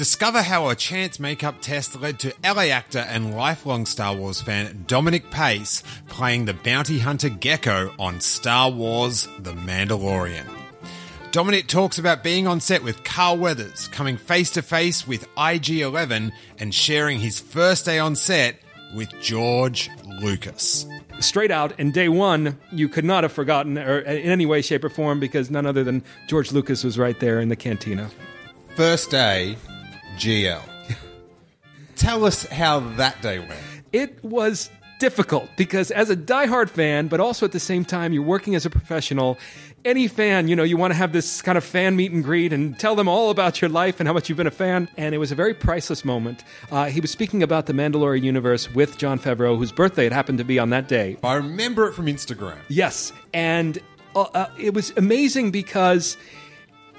Discover how a chance makeup test led to LA actor and lifelong Star Wars fan Dominic Pace playing the bounty hunter Gecko on Star Wars The Mandalorian. Dominic talks about being on set with Carl Weathers, coming face to face with IG 11, and sharing his first day on set with George Lucas. straight out and day one you could not have forgotten or in any way shape or form because none other than george lucas was right there in the cantina First day, GL. Tell us how that day went. it was difficult because as a diehard fan but also at the same time you're working as a professional any fan you know you want to have this kind of fan meet and greet and tell them all about your life and how much you've been a fan and it was a very priceless moment uh, he was speaking about the mandalorian universe with jon favreau whose birthday it happened to be on that day I remember it from Instagram. Yes, and uh, uh, it was amazing because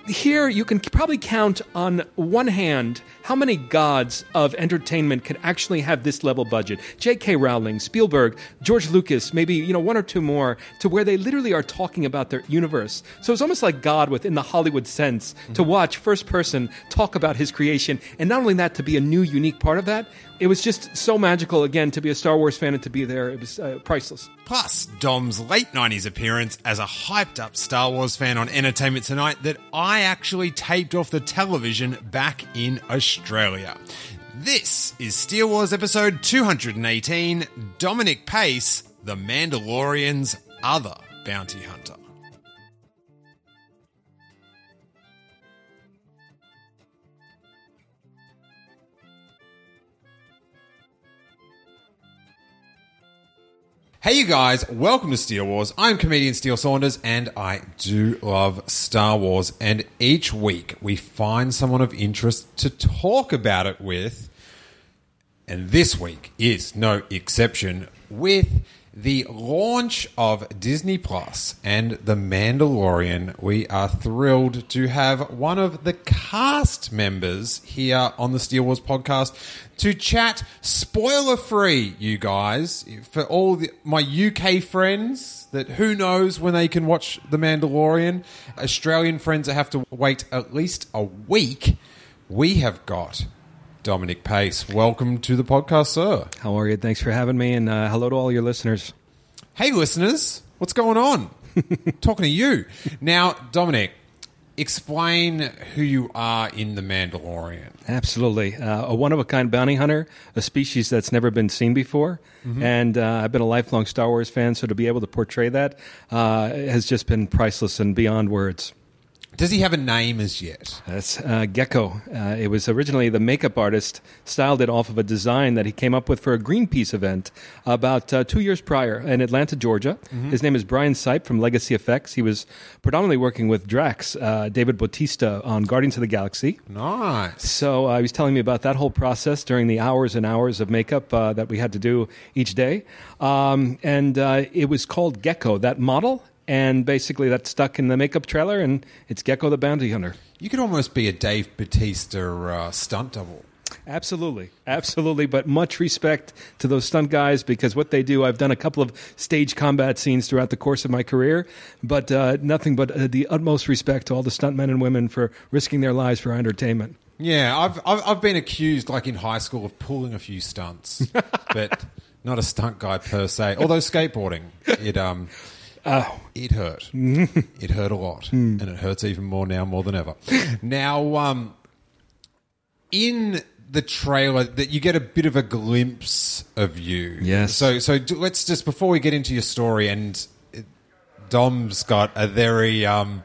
here you can probably count on one hand how many gods of entertainment could actually have this level budget. J.K. Rowling, Spielberg, George Lucas, maybe you know one or two more, to where they literally are talking about their universe. So it's almost like God within the Hollywood sense to mm-hmm. watch first person talk about his creation, and not only that, to be a new, unique part of that. It was just so magical again to be a Star Wars fan and to be there. It was uh, priceless. Plus, Dom's late 90s appearance as a hyped up Star Wars fan on Entertainment Tonight that I actually taped off the television back in Australia. This is Steel Wars episode 218 Dominic Pace, The Mandalorian's other bounty hunter. Hey, you guys, welcome to Steel Wars. I'm comedian Steel Saunders, and I do love Star Wars. And each week we find someone of interest to talk about it with. And this week is no exception with the launch of Disney Plus and The Mandalorian. We are thrilled to have one of the cast members here on the Steel Wars podcast to chat spoiler free, you guys, for all the, my UK friends that who knows when they can watch The Mandalorian, Australian friends that have to wait at least a week. We have got Dominic Pace. Welcome to the podcast, sir. How are you? Thanks for having me, and uh, hello to all your listeners. Hey, listeners, what's going on? Talking to you. Now, Dominic, explain who you are in The Mandalorian. Absolutely. Uh, a one of a kind bounty hunter, a species that's never been seen before. And uh, I've been a lifelong Star Wars fan, so to be able to portray that uh, has just been priceless and beyond words. Does he have a name as yet? That's uh, Gecko. Uh, it was originally the makeup artist styled it off of a design that he came up with for a Greenpeace event about uh, two years prior in Atlanta, Georgia. His name is Brian Sipe from Legacy Effects. He was predominantly working with Drax, uh, David Bautista, on Guardians of the Galaxy. Nice. So uh, he was telling me about that whole process during the hours and hours of makeup uh, that we had to do each day. Um, and uh, it was called Gecko, that model. And basically, that's stuck in the makeup trailer, and it's Gecko the Bounty Hunter. You could almost be a Dave Batista uh, stunt double. Absolutely, absolutely. But much respect to those stunt guys because what they do. I've done a couple of stage combat scenes throughout the course of my career, but uh, nothing but uh, the utmost respect to all the stuntmen and women for risking their lives for our entertainment. Yeah, I've, I've I've been accused, like in high school, of pulling a few stunts, but not a stunt guy per se. Although skateboarding, it um, it hurt. it hurt a lot, and it hurts even more now, more than ever. now, um, in the trailer, that you get a bit of a glimpse of you. Yes. So so d- let's just before we get into your story, and uh, Dom's got a very um.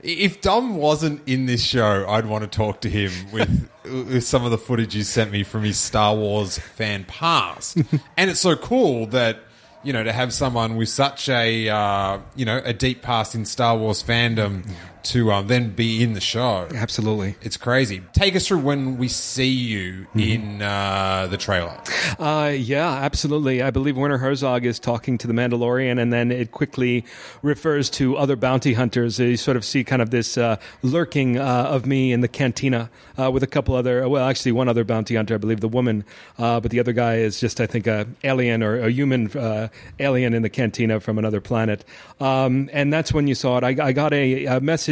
If Dom wasn't in this show, I'd want to talk to him with, with some of the footage you sent me from his Star Wars fan past. and it's so cool that, you know, to have someone with such a, uh, you know, a deep past in Star Wars fandom to um, then be in the show. Absolutely. It's crazy. Take us through when we see you Mm-hmm. in uh, the trailer. Uh, yeah, absolutely. I believe Werner Herzog is talking to the Mandalorian, and then it quickly refers to other bounty hunters. You sort of see kind of this uh, lurking uh, of me in the cantina uh, with a couple other, well, actually, one other bounty hunter, I believe the woman, uh, but the other guy is just, I think, a alien or a human uh, alien in the cantina from another planet. Um, and that's when you saw it. I, I got a, a message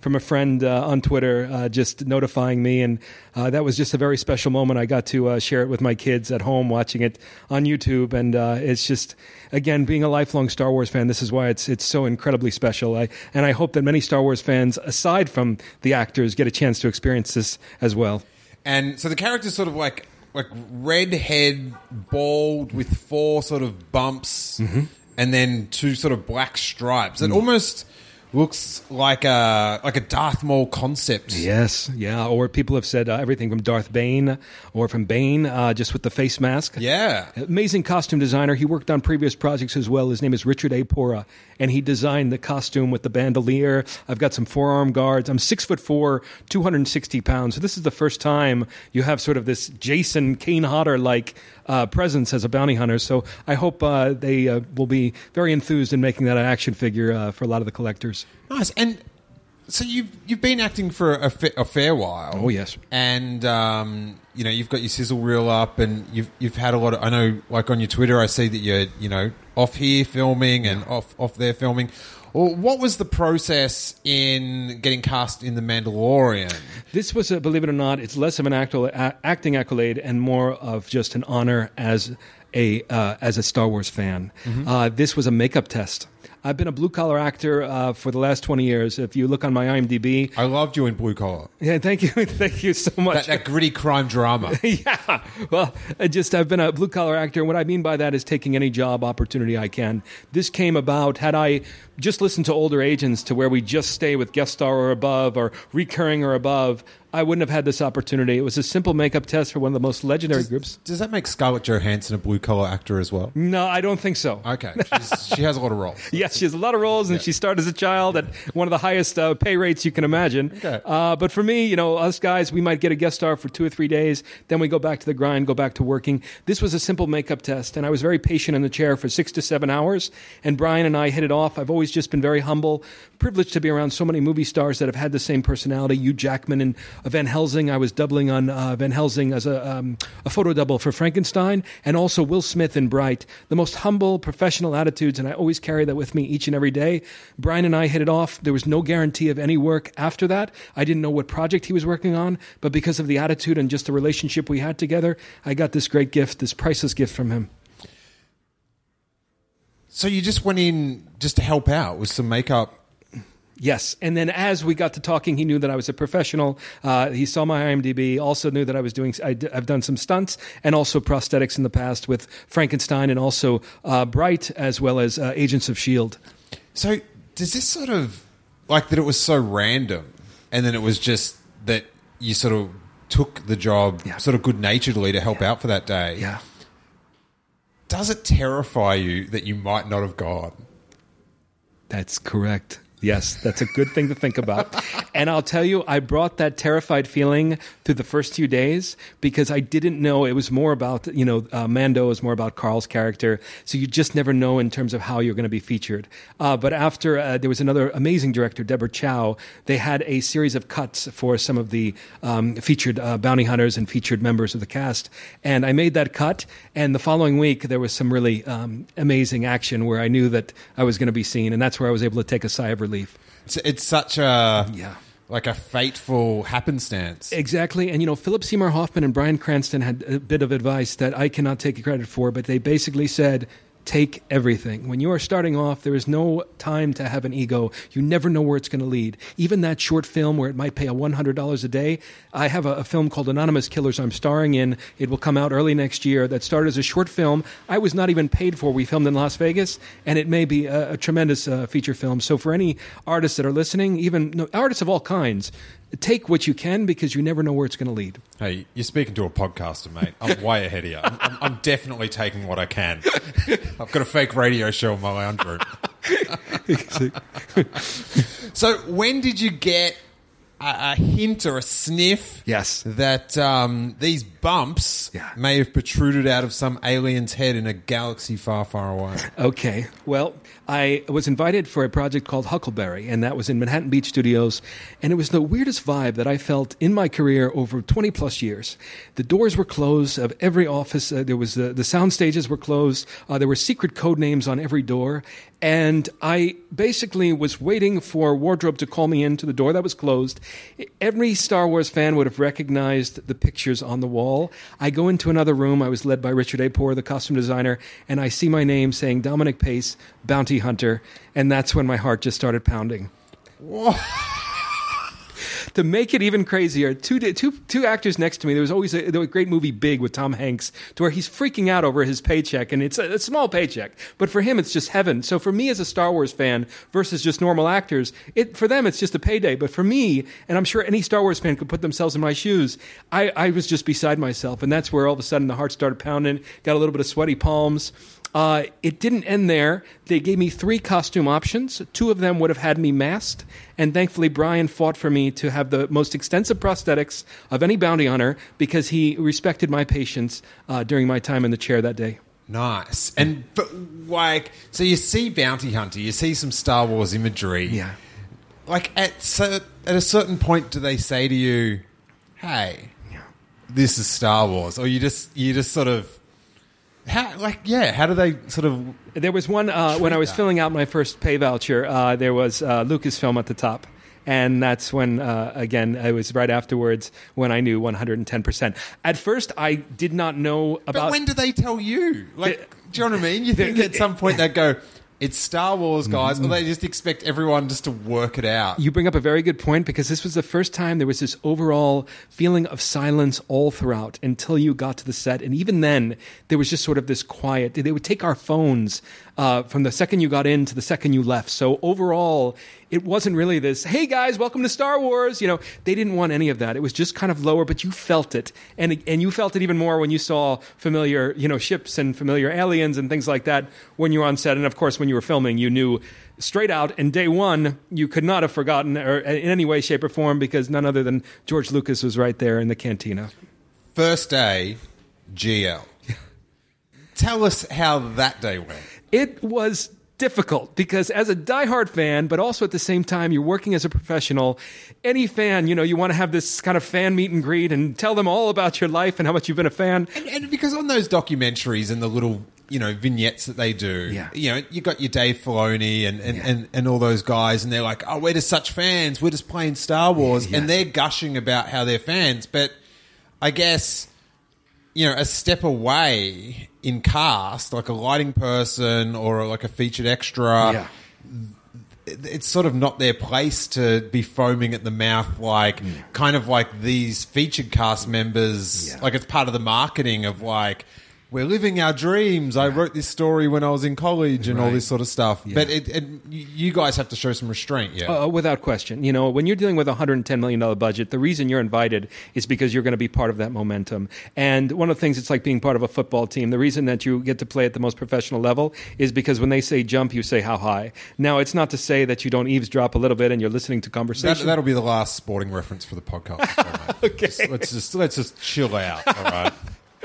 from a friend uh, on Twitter uh, just notifying me, and uh, that was just a very special moment. I got to uh, share it with my kids at home watching it on YouTube, and uh, it's just again being a lifelong Star Wars fan. This is why it's it's so incredibly special. I, and I hope that many Star Wars fans, aside from the actors, get a chance to experience this as well. And so the character's sort of like like redhead, bald, with four sort of bumps, Mm-hmm. and then two sort of black stripes. Mm. It almost looks like a like a Darth Maul concept. Yes, yeah. Or people have said uh, everything from Darth Bane or from Bane, uh, just with the face mask. Yeah. Amazing costume designer. He worked on previous projects as well. His name is Richard A. Pora, and he designed the costume with the bandolier. I've got some forearm guards. I'm six foot four, 260 pounds. So this is the first time you have sort of this Jason Kane Hodder like uh, presence as a bounty hunter. So I hope uh, they uh, will be very enthused in making that an action figure uh, for a lot of the collectors. Nice. And so you've you've been acting for a, fa- a fair while. Oh, yes. And um, you know you've got your sizzle reel up, and you've you've had a lot of. I know, like on your Twitter, I see that you're you know off here filming and off off there filming. Well, what was the process in getting cast in The Mandalorian? This was, a, believe it or not, it's less of an acto- a- acting accolade and more of just an honor as a uh, as a Star Wars fan. Uh, this was a makeup test. I've been a blue collar actor uh, for the last twenty years. If you look on my IMDb, I loved you in Blue Collar. yeah, thank you, thank you so much. That, that gritty crime drama. yeah. Well, I just I've been a blue collar actor. and What I mean by that is taking any job opportunity I can. This came about had I just listened to older agents to where we just stay with guest star or above or recurring or above. I wouldn't have had this opportunity. It was a simple makeup test for one of the most legendary groups. Does that make Scarlett Johansson a blue collar actor as well? No, I don't think so. Okay, She's, she has a lot of roles. Yes, she has a lot of roles, and she started as a child at one of the highest uh, pay rates you can imagine. Okay. Uh, but for me, you know, us guys, we might get a guest star for two or three days, then we go back to the grind, go back to working. This was a simple makeup test, and I was very patient in the chair for six to seven hours. And Brian and I hit it off. I've always just been very humble, privileged to be around so many movie stars that have had the same personality. Hugh Jackman and Van Helsing. I was doubling on uh, Van Helsing as a, um, a photo double for Frankenstein, and also Will Smith in Bright. The most humble, professional attitudes, and I always carry that with me each and every day. Brian and I hit it off. There was no guarantee of any work after that. I didn't know what project he was working on, but because of the attitude and just the relationship we had together, I got this great gift, this priceless gift from him. So you just went in just to help out with some makeup. Yes, and then as we got to talking, he knew that I was a professional. Uh, he saw my IMDb. Also knew that I was doing. I, have done some stunts and also prosthetics in the past with Frankenstein and also uh, Bright, as well as uh, Agents of Shield. So does this sort of like that? It was so random, and then it was just that you sort of took the job Yeah. sort of good naturedly to help out for that day. Yeah. Does it terrify you that you might not have gone? That's correct. Yes, that's a good thing to think about. and I'll tell you, I brought that terrified feeling through the first few days because I didn't know it was more about, you know, uh, Mando is more about Carl's character. So you just never know in terms of how you're going to be featured. Uh, but after uh, there was another amazing director, Deborah Chow, they had a series of cuts for some of the um, featured uh, bounty hunters and featured members of the cast. And I made that cut. And the following week, there was some really um, amazing action where I knew that I was going to be seen. And that's where I was able to take a sigh of relief. It's, it's such a Yeah. like a fateful happenstance. Exactly. And, you know, Philip Seymour Hoffman and Bryan Cranston had a bit of advice that I cannot take credit for, but they basically said, take everything. When you are starting off, there is no time to have an ego. You never know where it's going to lead. Even that short film where it might pay a $100 a day, I have a, a film called Anonymous Killers I'm starring in. It will come out early next year that started as a short film. I was not even paid for. We filmed in Las Vegas, and it may be a, a tremendous uh, feature film. So for any artists that are listening, even no, artists of all kinds, take what you can because you never know where it's going to lead. Hey, you're speaking to a podcaster, mate. I'm way ahead of you. I'm, I'm, I'm definitely taking what I can. I've got a fake radio show in my lounge room. So when did you get a, a hint or a sniff? Yes. that um, these bumps Yeah. may have protruded out of some alien's head in a galaxy far, far away. Okay. Well, I was invited for a project called Huckleberry, and that was in Manhattan Beach Studios. And it was the weirdest vibe that I felt in my career over 20 plus years. The doors were closed of every office. Uh, there was the, the sound stages were closed. Uh, there were secret code names on every door. And I basically was waiting for wardrobe to call me into the door that was closed. Every Star Wars fan would have recognized the pictures on the wall. I go into another room. I was led by Richard Apor, the costume designer, and I see my name saying Dominic Pace, Bounty Hunter, and that's when my heart just started pounding. to make it even crazier, two, two, two actors next to me. There was always a, there was a great movie, Big, with Tom Hanks, to where he's freaking out over his paycheck, and it's a, a small paycheck, but for him, it's just heaven. So for me, as a Star Wars fan versus just normal actors, it for them, it's just a payday. But for me, and I'm sure any Star Wars fan could put themselves in my shoes, I, I was just beside myself, and that's where all of a sudden the heart started pounding, got a little bit of sweaty palms. Uh, it didn't end there. They gave me three costume options. Two of them would have had me masked, and thankfully Brian fought for me to have the most extensive prosthetics of any bounty hunter because he respected my patience uh, during my time in the chair that day. Nice. And but like, so you see Bounty Hunter, you see some Star Wars imagery. Yeah. Like at so at a certain point, do they say to you, "Hey, this is Star Wars," or you just you just sort of how like yeah? How do they sort of There was one uh, when I was that. filling out my first pay voucher. Uh, there was uh, Lucasfilm at the top. And that's when, uh, again, it was right afterwards when I knew 110%. At first, I did not know about. But when do they tell you? Like, The- do you know what I mean? You think the- at some point they go, "It's Star Wars, guys," or they just expect everyone just to work it out. You bring up a very good point because this was the first time there was this overall feeling of silence all throughout until you got to the set. And even then, there was just sort of this quiet. They would take our phones uh, from the second you got in to the second you left. So overall, it wasn't really this, hey guys, welcome to Star Wars. You know, they didn't want any of that. It was just kind of lower, but you felt it. And, and you felt it even more when you saw familiar, you know, ships and familiar aliens and things like that when you were on set. And of course, when you were filming, you knew straight out and day one you could not have forgotten or in any way shape or form because none other than george lucas was right there in the cantina First day, GL. Tell us how that day went. it was difficult because as a diehard fan but also at the same time you're working as a professional any fan you know you want to have this kind of fan meet and greet and tell them all about your life and how much you've been a fan. And, and because on those documentaries and the little you know vignettes that they do, Yeah. you know, you got your Dave Filoni and and, and and all those guys, and they're like, oh, we're just such fans, we're just playing Star Wars, Yes. and they're gushing about how they're fans, but I guess you know a step away in cast, like a lighting person or like a featured extra. it- it's sort of not their place to be foaming at the mouth like mm. kind of like these featured cast members Yeah. like it's part of the marketing of like we're living our dreams i wrote this story when i was in college and all Right. this sort of stuff but it, it, you guys have to show some restraint yeah Uh, without question. You know, when you're dealing with a $110 million budget, the reason you're invited is because you're going to be part of that momentum. And one of the things, it's like being part of a football team. The reason that you get to play at the most professional level is because when they say jump, you say how high. Now, it's not to say that you don't eavesdrop a little bit and you're listening to that, conversation. that'll be the last sporting reference for the podcast okay let's just let's just chill out all right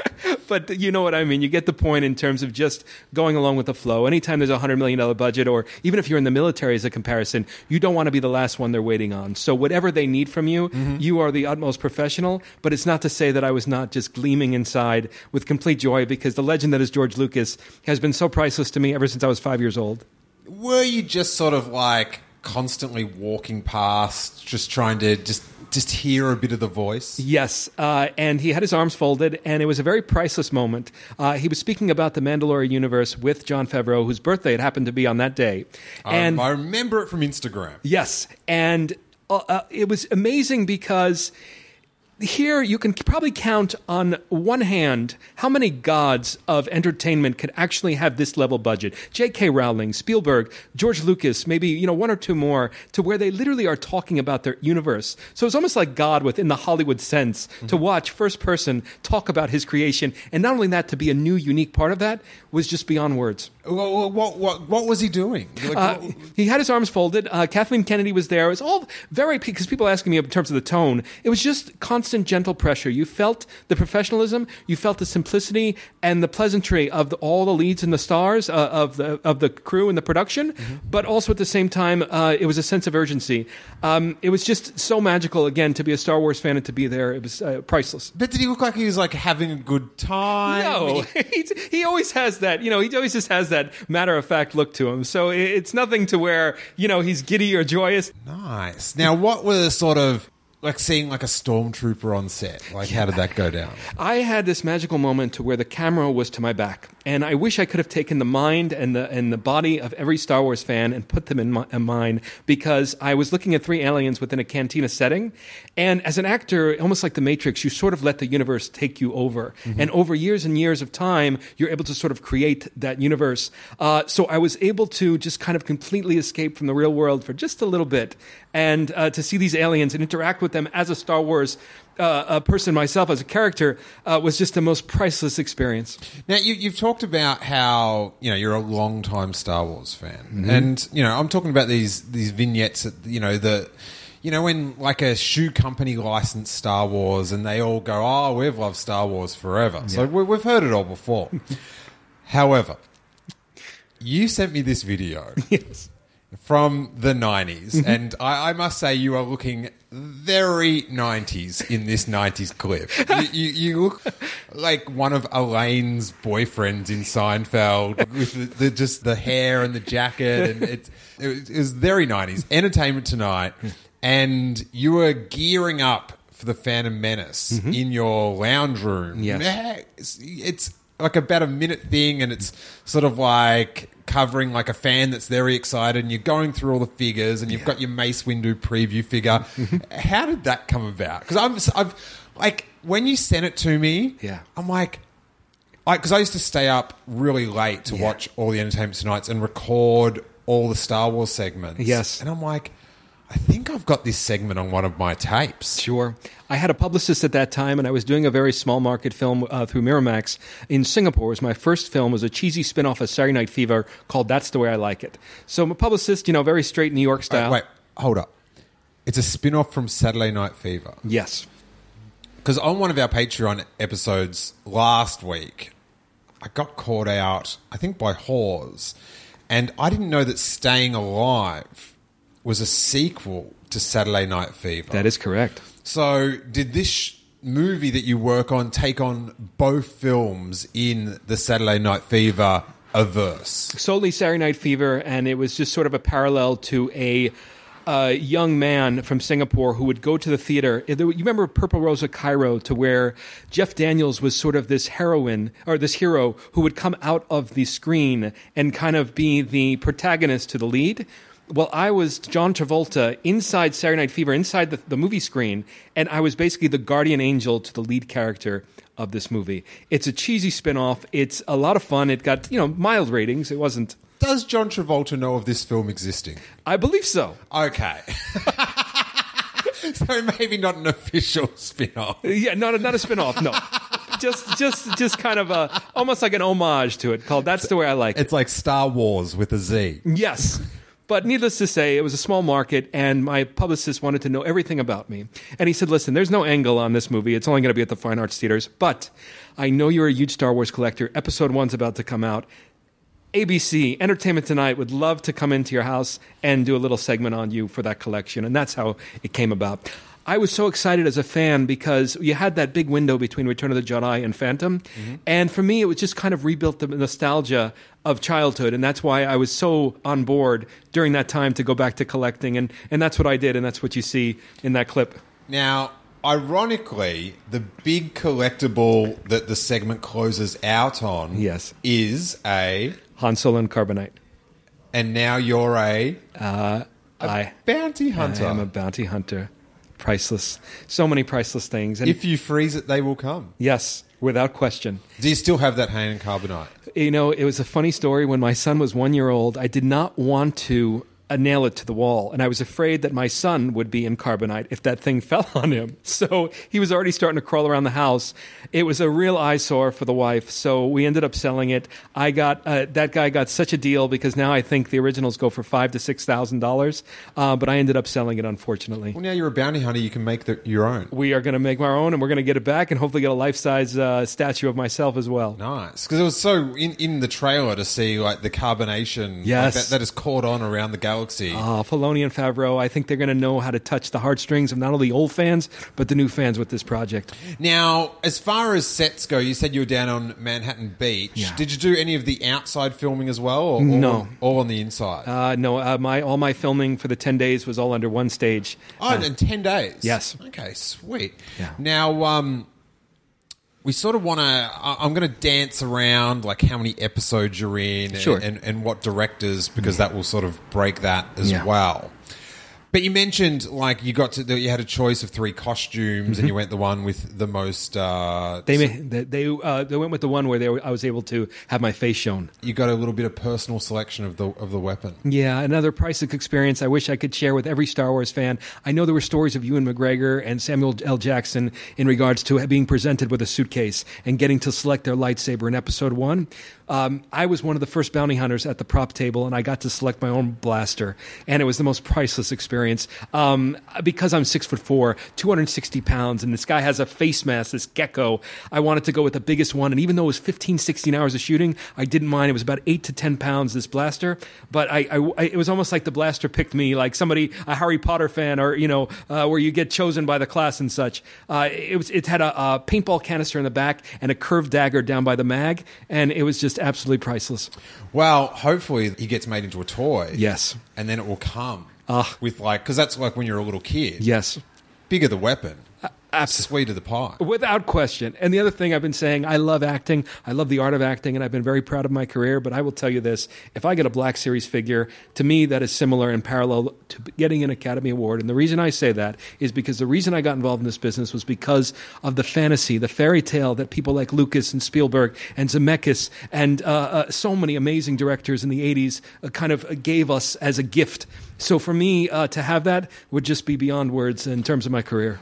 but you know what I mean. You get the point in terms of just going along with the flow. Anytime there's a hundred million dollar budget, or even if you're in the military as a comparison, you don't want to be the last one they're waiting on. So whatever they need from you, mm-hmm. you are the utmost professional. But it's not to say that I was not just gleaming inside with complete joy because the legend that is George Lucas has been so priceless to me ever since I was five years old. were you just sort of like constantly walking past just trying to just just hear a bit of the voice Yes, uh, and he had his arms folded, and it was a very priceless moment. Uh, he was speaking about the Mandalorian universe with Jon Favreau, whose birthday it happened to be on that day. And I, I remember it from Instagram. Yes, and uh, uh, it was amazing because here you can probably count on one hand how many gods of entertainment could actually have this level budget. J.K. Rowling, Spielberg, George Lucas, maybe you know one or two more, to where they literally are talking about their universe. So it's almost like God within the Hollywood sense mm-hmm. to watch first person talk about his creation, and not only that, to be a new, unique part of that was just beyond words. What, what, what, what was he doing? Like, Uh, he had his arms folded. Uh, Kathleen Kennedy was there. It was all very because people asking me in terms of the tone. It was just constant, gentle pressure. You felt the professionalism, you felt the simplicity and the pleasantry of the, all the leads and the stars uh, of the of the crew and the production. But also at the same time, uh, it was a sense of urgency. Um, it was just so magical again to be a Star Wars fan and to be there. It was uh, priceless. but did he look like he was like having a good time? No, he, he always has that. You know, he always just has that matter of fact look to him. So it's nothing to where you know he's giddy or joyous. Nice. Now, what was sort of like seeing like a stormtrooper on set? Like, how did that go down? I had this magical moment to where the camera was to my back, and I wish I could have taken the mind and the and the body of every Star Wars fan and put them in, my, in mine because I was looking at three aliens within a cantina setting, and as an actor, almost like the Matrix, you sort of let the universe take you over, and over years and years of time, you're able to sort of create that universe. Uh, so I was able to just kind of completely escape from the real world for just a little bit, and uh, to see these aliens and interact with them as a Star Wars uh, a person myself as a character uh, was just the most priceless experience. Now, you, you've talked about how you know you're a long time Star Wars fan, and you know I'm talking about these these vignettes. That, you know the. You know, when like a shoe company licensed Star Wars and they all go, oh, we've loved Star Wars forever. So we, we've heard it all before. However, you sent me this video. Yes. From the 90s. Mm-hmm. And I, I must say, you are looking very 90s in this 90s clip. You, you, you look like one of Elaine's boyfriends in Seinfeld with the, the, just the hair and the jacket. And it's, it, it was very 90s. Entertainment Tonight. And you were gearing up for the Phantom Menace mm-hmm. in your lounge room. Yes. It's, it's like about a minute thing, and it's sort of like covering like a fan that's very excited, and you're going through all the figures, and you've got your Mace Windu preview figure. How did that come about? Because I'm, I've like when you sent it to me, Yeah. I'm like. Because I, used to stay up really late to Yeah. watch all the Entertainment Tonights and record all the Star Wars segments. Yes. And I'm like, I think I've got this segment on one of my tapes. Sure. I had a publicist at that time, and I was doing a very small market film uh, through Miramax in Singapore. It was my first film. It was a cheesy spin off of Saturday Night Fever called That's the Way I Like It. So I'm a publicist, you know, very straight New York style. Wait, hold up. It's a spin off from Saturday Night Fever. Yes. Because on one of our Patreon episodes last week, I got caught out, I think by Hawes, and I didn't know that Staying Alive was a sequel to Saturday Night Fever. That is correct. So, did this sh- movie that you work on take on both films in the Saturday Night Fever averse? solely Saturday Night Fever, and it was just sort of a parallel to a uh, young man from Singapore who would go to the theater. You remember Purple Rose of Cairo, to where Jeff Daniels was sort of this heroine or this hero who would come out of the screen and kind of be the protagonist to the lead. Well, I was John Travolta inside Saturday Night Fever, inside the, the movie screen, and I was basically the guardian angel to the lead character of this movie. It's a cheesy spin-off. It's a lot of fun. It got, you know, mild ratings. It wasn't Does John Travolta know of this film existing? I believe so. Okay. so maybe not an official spin-off. Yeah, not a, not a spin-off, no. just just just kind of a almost like an homage to it called That's the way I like it. It's like Star Wars with a Z. Yes. But needless to say, it was a small market, and my publicist wanted to know everything about me. And he said, Listen, there's no angle on this movie. It's only going to be at the Fine Arts Theaters. But I know you're a huge Star Wars collector. Episode one's about to come out. ABC, Entertainment Tonight, would love to come into your house and do a little segment on you for that collection. And that's how it came about. I was so excited as a fan because you had that big window between Return of the Jedi and Phantom. And for me, it was just kind of rebuilt the nostalgia of childhood. And that's why I was so on board during that time to go back to collecting. And, and that's what I did. And that's what you see in that clip. Now, ironically, the big collectible that the segment closes out on Yes. is a Han Solo and Carbonite. and now you're a Uh, I, bounty hunter. I am a bounty hunter. Priceless. So many priceless things. And if you freeze it, they will come. yes, without question. Do you still have that hand and carbonite? You know, it was a funny story. When my son was one year old, I did not want to uh, nail it to the wall. And I was afraid that my son would be in carbonite if that thing fell on him. So he was already starting to crawl around the house. It was a real eyesore for the wife. So we ended up selling it. I got uh, that guy got such a deal because now I think the originals go for five to six thousand uh, dollars. But I ended up selling it, unfortunately. Well, now you're a bounty hunter, you can make the, your own. We are going to make our own, and we're going to get it back, and hopefully get a life size uh, statue of myself as well. Nice, because it was so in, in the trailer to see like the carbonation, like, Yes. that, that has caught on around the galaxy. Uh, Filoni and Favreau, I think they're going to know how to touch the heartstrings of not only old fans but the new fans with this project. Now, as far as sets go, you said you were down on Manhattan Beach. Yeah. Did you do any of the outside filming as well, or No. all, all on the inside? Uh, no, uh, my all my filming for the ten days was all under one stage. oh, in ten days. yes. Okay, sweet. Yeah. Now, um, we sort of want to. I'm going to dance around like how many episodes you're in, Sure. and, and what directors, because that will sort of break that as Yeah. well. But you mentioned like you got to you had a choice of three costumes, and you went the one with the most. Uh, Mm-hmm. They ma- they they, uh, they went with the one where they were, I was able to have my face shown. you got a little bit of personal selection of the of the weapon. Yeah, another priceless experience I wish I could share with every Star Wars fan. I know there were stories of Ewan McGregor and Samuel L. Jackson in regards to being presented with a suitcase and getting to select their lightsaber in Episode 1. Um, I was one of the first bounty hunters at the prop table, and I got to select my own blaster, and it was the most priceless experience. Um, because I'm six foot four, 260 pounds, and this guy has a face mask, this gecko, I wanted to go with the biggest one, and even though it was 15, 16 hours of shooting, I didn't mind. It was about eight to 10 pounds, this blaster, but I, I, I- it was almost like the blaster picked me, like somebody, a Harry Potter fan, or, you know, uh, where you get chosen by the class and such. Uh, it, was, it had a, a paintball canister in the back and a curved dagger down by the mag, and it was just absolutely priceless. Well, hopefully he gets made into a toy. Yes. and then it will come Ah. with like because that's like when you're a little kid. Yes. bigger the weapon, absolutely. sweeter the pie. Without question. And the other thing I've been saying, I love acting. I love the art of acting, and I've been very proud of my career. But I will tell you this if I get a Black Series figure, to me, that is similar and parallel to getting an Academy Award. And the reason I say that is because the reason I got involved in this business was because of the fantasy, the fairy tale that people like Lucas and Spielberg and Zemeckis and uh, uh, so many amazing directors in the 80s uh, kind of gave us as a gift. So for me, uh, to have that would just be beyond words in terms of my career.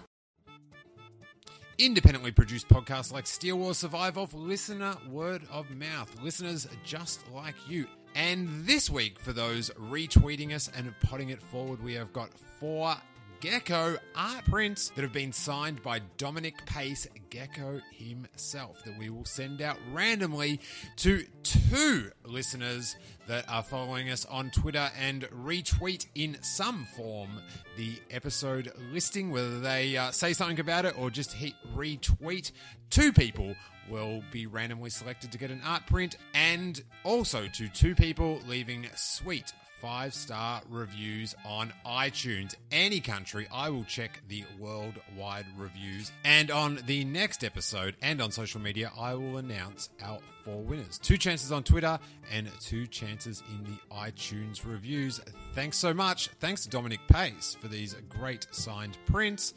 Independently produced podcasts like Steel Wars survive off listener word of mouth, listeners just like you. And this week, for those retweeting us and potting it forward, we have got four Gecko art prints that have been signed by Dominic Pace, Gecko himself, that we will send out randomly to two listeners that are following us on Twitter and retweet in some form the episode listing, whether they uh, say something about it or just hit retweet. Two people will be randomly selected to get an art print, and also to two people leaving sweet five star reviews on iTunes. Any country, I will check the worldwide reviews. And on the next episode and on social media, I will announce our four winners. Two chances on Twitter and two chances in the iTunes reviews. Thanks so much. Thanks to Dominic Pace for these great signed prints.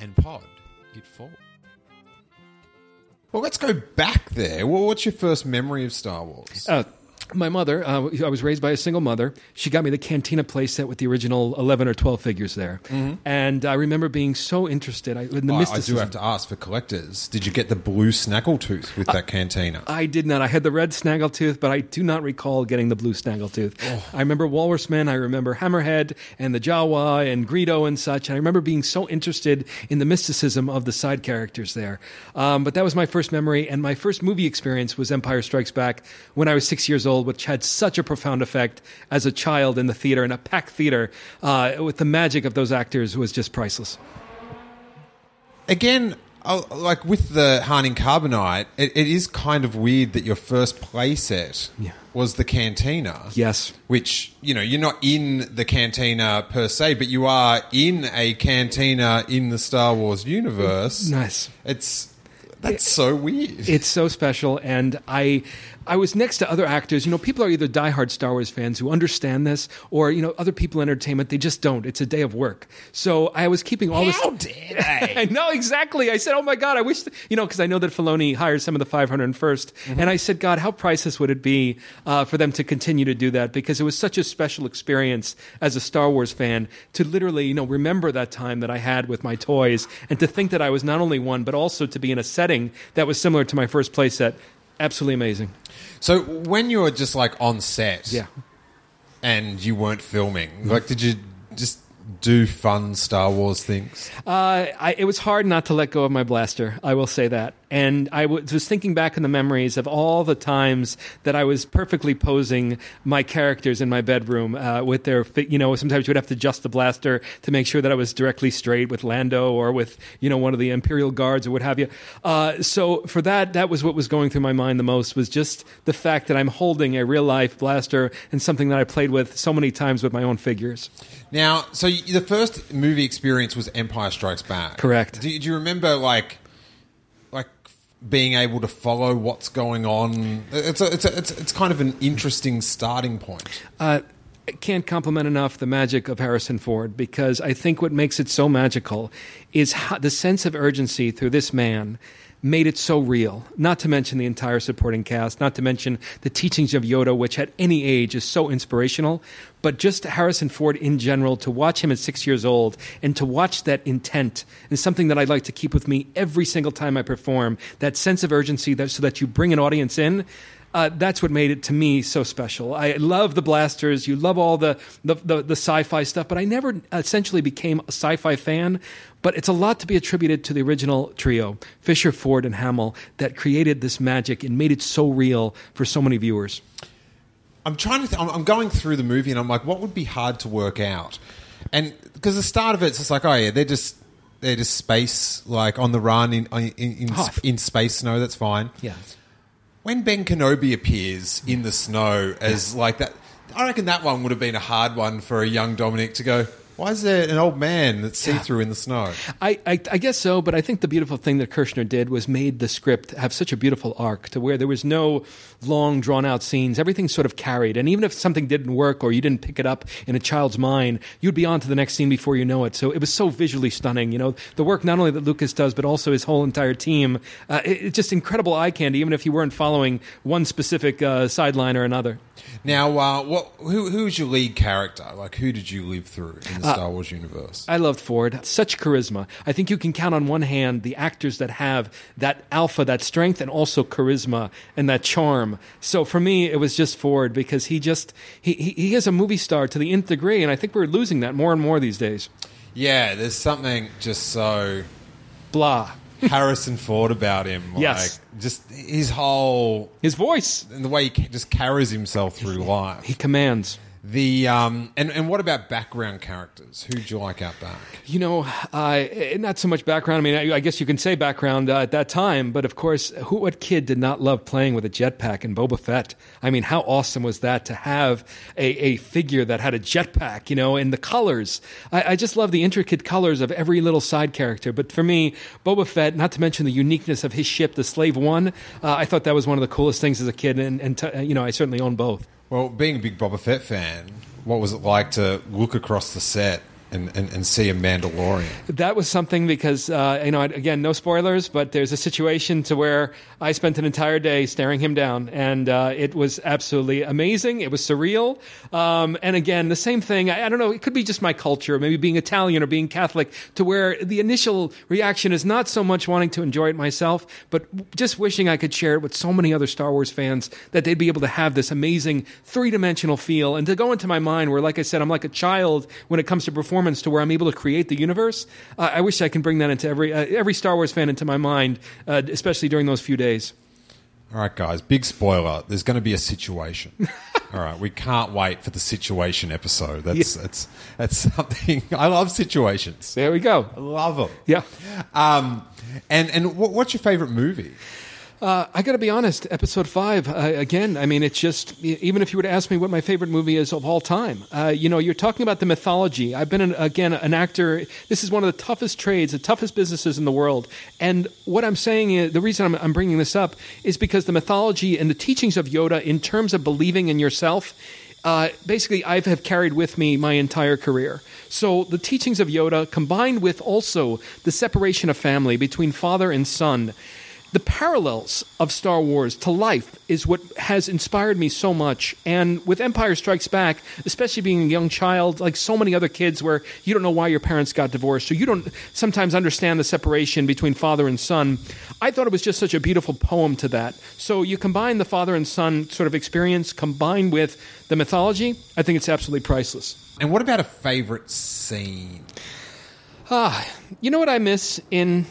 And Pod, it falls. Well, let's go back there. Well, what's your first memory of Star Wars? Uh, my mother, uh, I was raised by a single mother. She got me the Cantina playset with the original 11 or 12 figures there. And I remember being so interested I, in the Mm-hmm. I, I do have to ask for collectors. Did you get the blue snaggletooth with that cantina? I did not. I had the red snaggletooth, but I do not recall getting the blue snaggletooth. Oh. I remember Walrus Walrusman, I remember Hammerhead and the Jawa and Greedo and such. And I remember being so interested in the mysticism of the side characters there. Um, but that was my first memory, and my first movie experience was Empire Strikes Back when I was six years old, which had such a profound effect as a child in the theater, in a packed theater, uh, with the magic of those actors was just priceless. Again, uh, like with the Han in Carbonite, it, it is kind of weird that your first playset Yeah. was the cantina. Yes. Which, you know, you're not in the cantina per se, but you are in a cantina in the Star Wars universe. Nice. It's that's so weird. It's so special, and I I was next to other actors. You know, people are either diehard Star Wars fans who understand this, or you know, other people in entertainment they just don't. It's a day of work. So I was keeping all How this. dare they? I know exactly. I said, "Oh my God, I wish," th-, you know, because I know that Filoni hires some of the 501st, Mm-hmm. and I said, "God, how priceless would it be uh, for them to continue to do that?" Because it was such a special experience as a Star Wars fan to literally, you know, remember that time that I had with my toys, and to think that I was not only one, but also to be in a setting that was similar to my first playset. Absolutely amazing. So when you were just like on set, Yeah. and you weren't filming, like, did you just do fun Star Wars things? Uh, I, it was hard not to let go of my blaster. I will say that. And I was thinking back in the memories of all the times that I was perfectly posing my characters in my bedroom uh, with their, you know, sometimes you would have to adjust the blaster to make sure that I was directly straight with Lando or with, you know, one of the Imperial guards or what have you. Uh, so for that, that was what was going through my mind the most was just the fact that I'm holding a real life blaster and something that I played with so many times with my own figures. Now, so y the first movie experience was Empire Strikes Back. Correct. Do, do you remember like being able to follow what's going on? It's a, it's a, it's it's kind of an interesting starting point. Uh, I can't compliment enough the magic of Harrison Ford because I think what makes it so magical is how, the sense of urgency through this man made it so real. Not to mention the entire supporting cast, not to mention the teachings of Yoda, which at any age is so inspirational. But just Harrison Ford in general, to watch him at six years old and to watch that intent is something that I'd like to keep with me every single time I perform. That sense of urgency, that, so that you bring an audience in. Uh, that's what made it to me so special. I love the blasters. You love all the, the, the, the sci-fi stuff, but I never essentially became a sci-fi fan. But it's a lot to be attributed to the original trio, Fisher, Ford, and Hamill, that created this magic and made it so real for so many viewers. I'm trying to. Th- I'm, going through the movie and I'm like, what would be hard to work out? And because the start of it, it's just like, oh yeah, they're just they're just space like on the run in in in, Oh. in space snow. That's fine. Yeah. When Ben Kenobi appears in the snow as like that, I reckon that one would have been a hard one for a young Dominic to go. Why is there an old man that's see through in the snow? I, I, I guess so, but I think the beautiful thing that Kershner did was made the script have such a beautiful arc to where there was no long, drawn out scenes. Everything sort of carried. And even if something didn't work or you didn't pick it up in a child's mind, you'd be on to the next scene before you know it. So it was so visually stunning. You know, the work not only that Lucas does, but also his whole entire team. Uh, it, it's just incredible eye candy, even if you weren't following one specific uh, sideline or another. Now, uh, what? Who who's your lead character? Like, who did you live through in the Uh, Star Wars universe? I loved Ford. Such charisma. I think you can count on one hand the actors that have that alpha, that strength, and also charisma and that charm. So for me, it was just Ford because he just he he, he is a movie star to the nth degree, and I think we're losing that more and more these days. yeah, there's something just so Blah. Harrison Ford about him. Like, Yes. just his whole His voice. and the way he just carries himself through life. He commands. The um and and what about background characters? Who'd you like out back? You know, uh, not so much background. I mean, I, I guess you can say background uh, at that time, but of course, who, what kid did not love playing with a jetpack and Boba Fett? I mean, how awesome was that to have a, a figure that had a jetpack, you know, and the colors? I, I just love the intricate colors of every little side character. But for me, Boba Fett, not to mention the uniqueness of his ship, the Slave One, uh, I thought that was one of the coolest things as a kid, and, and t- you know, I certainly own both. Well, being a big Boba Fett fan, what was it like to look across the set and, and, and see a Mandalorian? That was something because uh, you know again no spoilers, but there's a situation to where I spent an entire day staring him down, and uh, it was absolutely amazing. It was surreal, um, and again the same thing. I, I don't know. It could be just my culture, maybe being Italian or being Catholic, to where the initial reaction is not so much wanting to enjoy it myself, but just wishing I could share it with so many other Star Wars fans that they'd be able to have this amazing three dimensional feel, and to go into my mind where, like I said, I'm like a child when it comes to performance, to where I'm able to create the universe. Uh, I wish I can bring that into every uh, every Star Wars fan into my mind, uh, especially during those few days. All right, guys, big spoiler. There's going to be a situation. All right, we can't wait for the situation episode. That's that's that's something. I love situations. There we go. I love them. Yeah. Um, and and what's your favorite movie? Uh, I got to be honest. Episode five, uh, again. I mean, it's just even if you were to ask me what my favorite movie is of all time, uh, you know, you're talking about the mythology. I've been an, again an actor. This is one of the toughest trades, the toughest businesses in the world. And what I'm saying is the reason I'm, I'm bringing this up is because the mythology and the teachings of Yoda in terms of believing in yourself. Uh, basically, I have carried with me my entire career. So the teachings of Yoda, combined with also the separation of family between father and son, the parallels of Star Wars to life is what has inspired me so much. And with Empire Strikes Back, especially being a young child, like so many other kids, where you don't know why your parents got divorced, so you don't sometimes understand the separation between father and son, I thought it was just such a beautiful poem to that. So you combine the father and son sort of experience combined with the mythology, I think it's absolutely priceless. And what about a favorite scene? Ah, You know what I miss in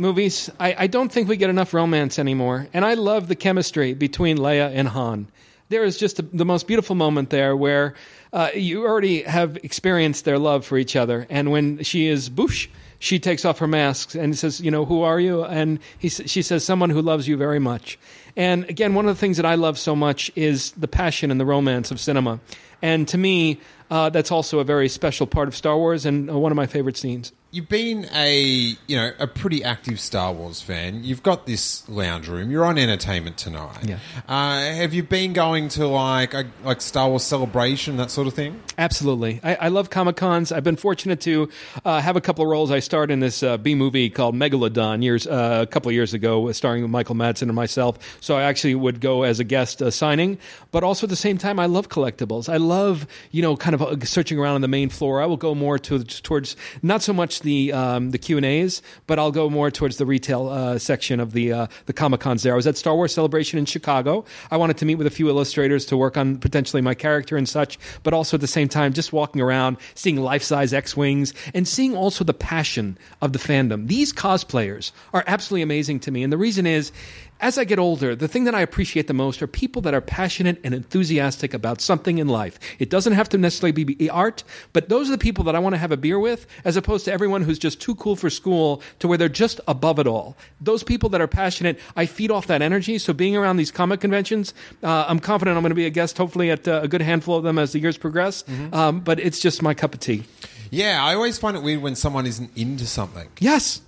movies? I, I don't think we get enough romance anymore. And I love the chemistry between Leia and Han. There is just a, the most beautiful moment there where uh, you already have experienced their love for each other. And when she is boosh, she takes off her mask and says, "You know, who are you?" And he, she says, "Someone who loves you very much." And again, one of the things that I love so much is the passion and the romance of cinema. And to me, uh, that's also a very special part of Star Wars and uh, one of my favorite scenes. You've been a you know a pretty active Star Wars fan. You've got this lounge room. You're on Entertainment Tonight. Yeah. Uh, have you been going to like a, like Star Wars Celebration that sort of thing? Absolutely. I, I love Comic Cons. I've been fortunate to uh, have a couple of roles. I starred in this uh, B movie called Megalodon years uh, a couple of years ago, starring Michael Madsen and myself. So I actually would go as a guest uh, signing, but also at the same time, I love collectibles. I love you know kind of uh, searching around on the main floor. I will go more to towards not so much the um, the Q and A's, but I'll go more towards the retail uh, section of the uh, the Comic Cons. There, I was at Star Wars Celebration in Chicago. I wanted to meet with a few illustrators to work on potentially my character and such, but also at the same time, just walking around, seeing life size X wings, and seeing also the passion of the fandom. These cosplayers are absolutely amazing to me, and the reason is. As I get older, the thing that I appreciate the most are people that are passionate and enthusiastic about something in life. It doesn't have to necessarily be art, but those are the people that I want to have a beer with, as opposed to everyone who's just too cool for school to where they're just above it all. Those people that are passionate, I feed off that energy. So being around these comic conventions, uh, I'm confident I'm going to be a guest, hopefully at uh, a good handful of them as the years progress. Um, but it's just my cup of tea. Yeah, I always find it weird when someone isn't into something. Yes.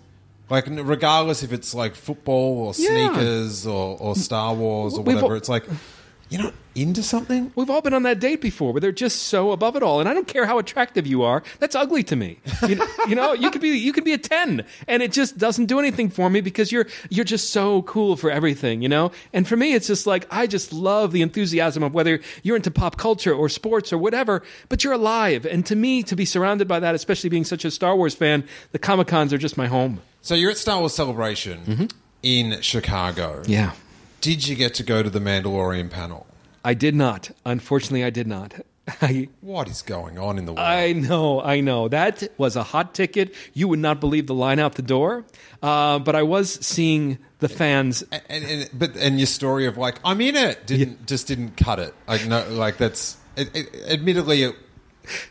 Like regardless if it's like football or sneakers or, or Star Wars or We've whatever, it's like you're not into something. We've all been on that date before where they're just so above it all. And I don't care how attractive you are. That's ugly to me. You, know- you know, you could be you could be a 10 and it just doesn't do anything for me because you're you're just so cool for everything, you know? And for me it's just like I just love the enthusiasm of whether you're into pop culture or sports or whatever, but you're alive. And to me to be surrounded by that, especially being such a Star Wars fan, the Comic-Cons are just my home. So you're at Star Wars Celebration in Chicago. Yeah. Did you get to go to the Mandalorian panel? I did not. Unfortunately, I did not. I What is going on in the world? I know, I know. That was a hot ticket. You would not believe the line out the door. Uh, but I was seeing the fans. and, and but and your story of like I'm in it didn't just didn't cut it. Like no, like that's it, it, admittedly, it,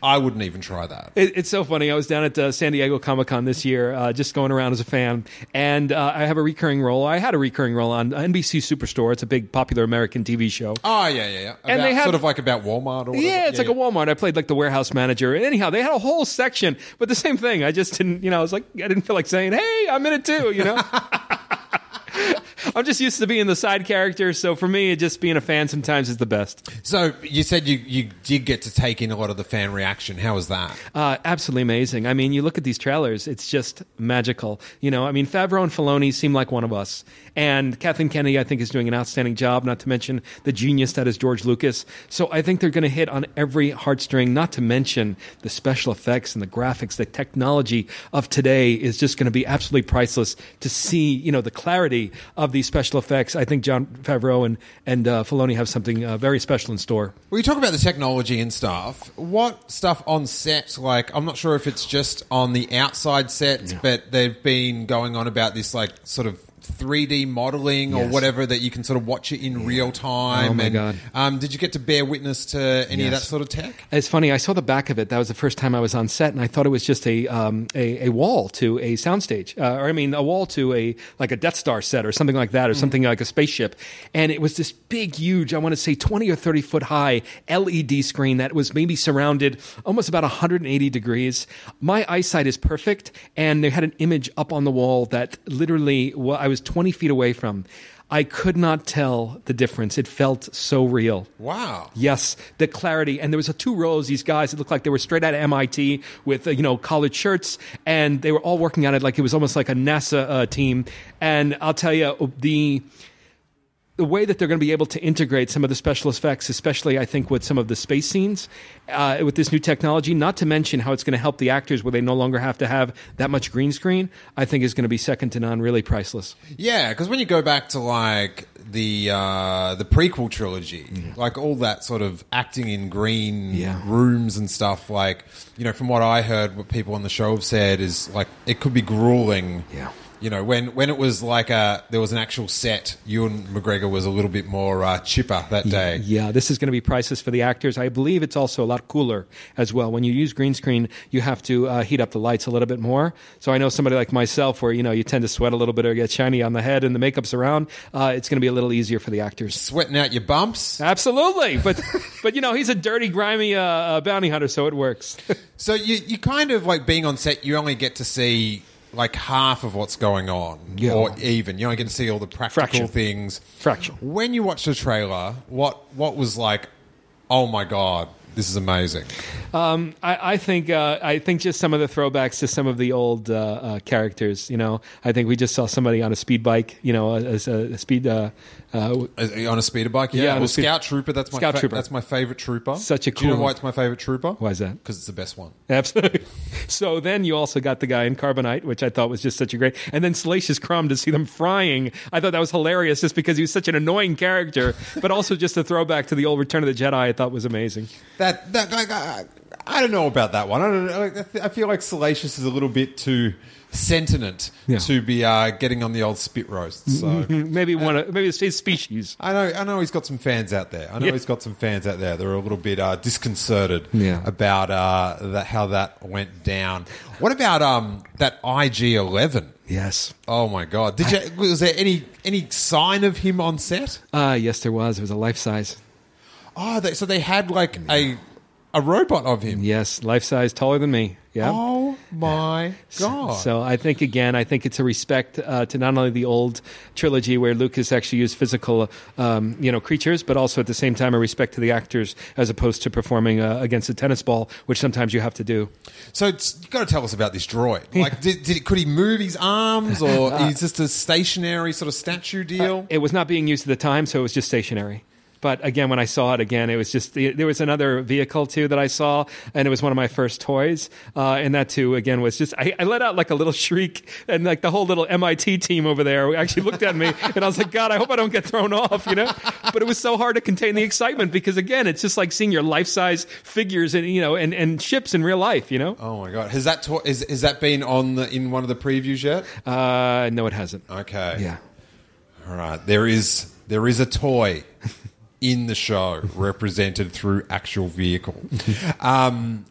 I wouldn't even try that. It, it's so funny. I was down at uh, San Diego Comic Con this year, uh, just going around as a fan, and uh, I have a recurring role. I had a recurring role on NBC Superstore. It's a big popular American TV show. Oh yeah, yeah, yeah. About, And they have- sort of like about Walmart or whatever. Yeah, it's like a Walmart. I played like the warehouse manager. And anyhow, they had a whole section, but the same thing. I just didn't, you know, I was like, I didn't feel like saying, hey, I'm in it too, you know? I'm just used to being the side character. So for me, just being a fan sometimes is the best. So you said you you did get to take in a lot of the fan reaction. How was that? Uh, absolutely amazing. I mean, you look at these trailers, it's just magical. You know, I mean, Favreau and Filoni seem like one of us. And Kathleen Kennedy, I think, is doing an outstanding job, not to mention the genius that is George Lucas. So I think they're going to hit on every heartstring, not to mention the special effects and the graphics. The technology of today is just going to be absolutely priceless to see, you know, the clarity of these special effects. I think Jon Favreau and, and uh, Filoni have something uh, very special in store. Well, you talk about the technology and stuff. What stuff on set? Like, I'm not sure if it's just on the outside sets, but they've been going on about this like sort of 3D modeling or whatever that you can sort of watch it in real time. Oh, my and, God. Um, did you get to bear witness to any of that sort of tech? It's funny. I saw the back of it. That was the first time I was on set, and I thought it was just a um, a, a wall to a soundstage, uh, or I mean, a wall to a like a Death Star set or something like that, or something like a spaceship. And it was this big, huge, I want to say twenty or thirty foot high LED screen that was maybe surrounded almost about 180 degrees. My eyesight is perfect, and they had an image up on the wall that literally well, I was 20 feet away from. I could not tell the difference. It felt so real. Wow. Yes, the clarity, and there was a two rows. These guys, it looked like they were straight out of MIT with uh, you know collared shirts, and they were all working on it like it was almost like a NASA uh, team. And I'll tell you the the way that they're going to be able to integrate some of the special effects, especially I think with some of the space scenes, uh, with this new technology. Not to mention how it's going to help the actors where they no longer have to have that much green screen. I think is going to be second to none. Really priceless. Yeah, because when you go back to like the uh, the prequel trilogy, like all that sort of acting in green Yeah. rooms and stuff, like you know, from what I heard, what people on the show have said is like it could be grueling. Yeah. You know, when when it was like a there was an actual set, Ewan McGregor was a little bit more uh, chipper that day. Yeah, this is going to be priceless for the actors. I believe it's also a lot cooler as well. When you use green screen, you have to uh, heat up the lights a little bit more. So I know somebody like myself, where you know you tend to sweat a little bit or get shiny on the head and the makeup's around. Uh, it's going to be a little easier for the actors. Sweating out your bumps. Absolutely, but but you know he's a dirty, grimy uh, uh, bounty hunter, so it works. So you you kind of like being on set, you only get to see like half of what's going on, Yeah. or even you know, get can see all the practical Fraction. things. Fraction. When you watch the trailer, what what was like? Oh my god, this is amazing! I, I think uh, I think just some of the throwbacks to some of the old uh, uh, characters. You know, I think we just saw somebody on a speed bike. You know, as a, a speed. Uh, On a speeder bike, yeah. Yeah, well, Scout Trooper. That's my Scout fa- Trooper. That's my favorite trooper. Such a cool. Do you know why it's my favorite trooper? Why is that? Because it's the best one. Absolutely. So then you also got the guy in Carbonite, which I thought was just such a great. And then Salacious Crumb to see them frying. I thought that was hilarious just because he was such an annoying character, but also just a throwback to the old Return of the Jedi. I thought was amazing. That that like, I, I don't know about that one. I don't know. I th- I feel like Salacious is a little bit too sentient Yeah. to be uh, getting on the old spit roast. So. Maybe one. Of, maybe it's his species. I know, I know he's got some fans out there. I know Yeah. he's got some fans out there that are a little bit uh, disconcerted Yeah. about uh, that, how that went down. What about um, that IG Eleven? Yes. Oh my god! Did you? Was there any any sign of him on set? Uh, yes, there was. It was a life size. Oh, they, so they had like a a robot of him. Yes, life size, taller than me. Yeah. Oh my god! So I think again, I think it's a respect uh, to not only the old trilogy where Lucas actually used physical, um, you know, creatures, but also at the same time a respect to the actors as opposed to performing uh, against a tennis ball, which sometimes you have to do. So it's, you got to tell us about this droid. Like, did, did could he move his arms, or is this a stationary sort of statue deal? It was not being used at the time, so it was just stationary. But again, when I saw it again, it was just there was another vehicle too that I saw, and it was one of my first toys. Uh, and that too, again, was just I, I let out like a little shriek, and like the whole little MIT team over there actually looked at me, and I was like, God, I hope I don't get thrown off, you know. But it was so hard to contain the excitement because again, it's just like seeing your life size figures and you know and, and ships in real life, you know. Oh my god! Has that to- is, has that been on the, in one of the previews yet? Uh, no, it hasn't. Okay. Yeah. All right. There is there is a toy in the show represented through actual vehicle. Um,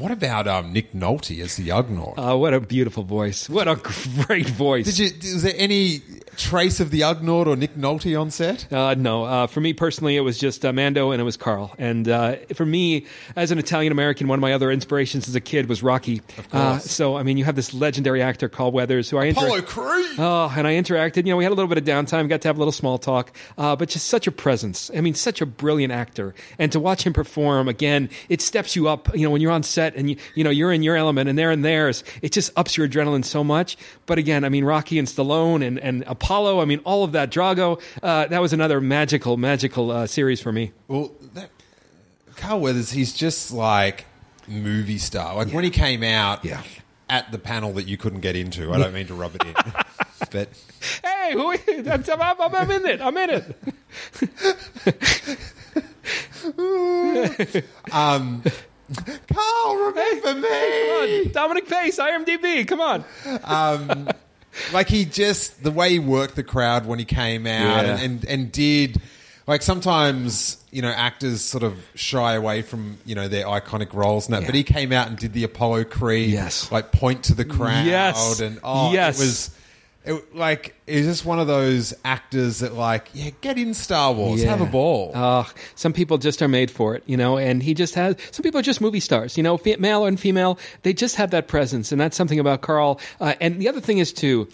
what about um, Nick Nolte as the Ugnaught? Uh, what a beautiful voice! What a great voice! Did you? Was there any trace of the Ugnaught or Nick Nolte on set? Uh, no, uh, for me personally, it was just uh, Mando and it was Carl. And uh, for me, as an Italian American, one of my other inspirations as a kid was Rocky. Of course. so, I mean, you have this legendary actor, Carl Weathers, who I Apollo inter- Creed. Oh, and I interacted. You know, we had a little bit of downtime, got to have a little small talk, uh, but just such a presence. I mean, such a brilliant actor. And to watch him perform again, it steps you up. You know, when you're on set and you, you know you're in your element and they're in theirs, it just ups your adrenaline so much. But again, I mean, Rocky and Stallone and, and Apollo. I mean, all of that. Drago. Uh, that was another magical, magical uh, series for me. Well, that, Carl Weathers, he's just like movie star. Like when he came out Yeah. at the panel that you couldn't get into. I don't mean to rub it in, but Hey, who? That's, I'm, I'm I'm in it. I'm in it. Carl, remember Come me. on, Dominic Pace, IMDb. Come on. Um, like he just the way he worked the crowd when he came out Yeah. and, and and did like sometimes you know actors sort of shy away from you know their iconic roles and that, Yeah. but he came out and did the Apollo Creed, Yes. like point to the crowd, Yes. and oh, Yes. it was. It, like it's just one of those actors that like yeah get in Star Wars have a ball some people just are made for it, you know, and he just has, some people are just movie stars, you know, fe- male and female, they just have that presence, and that's something about Carl. Uh, and the other thing is, too,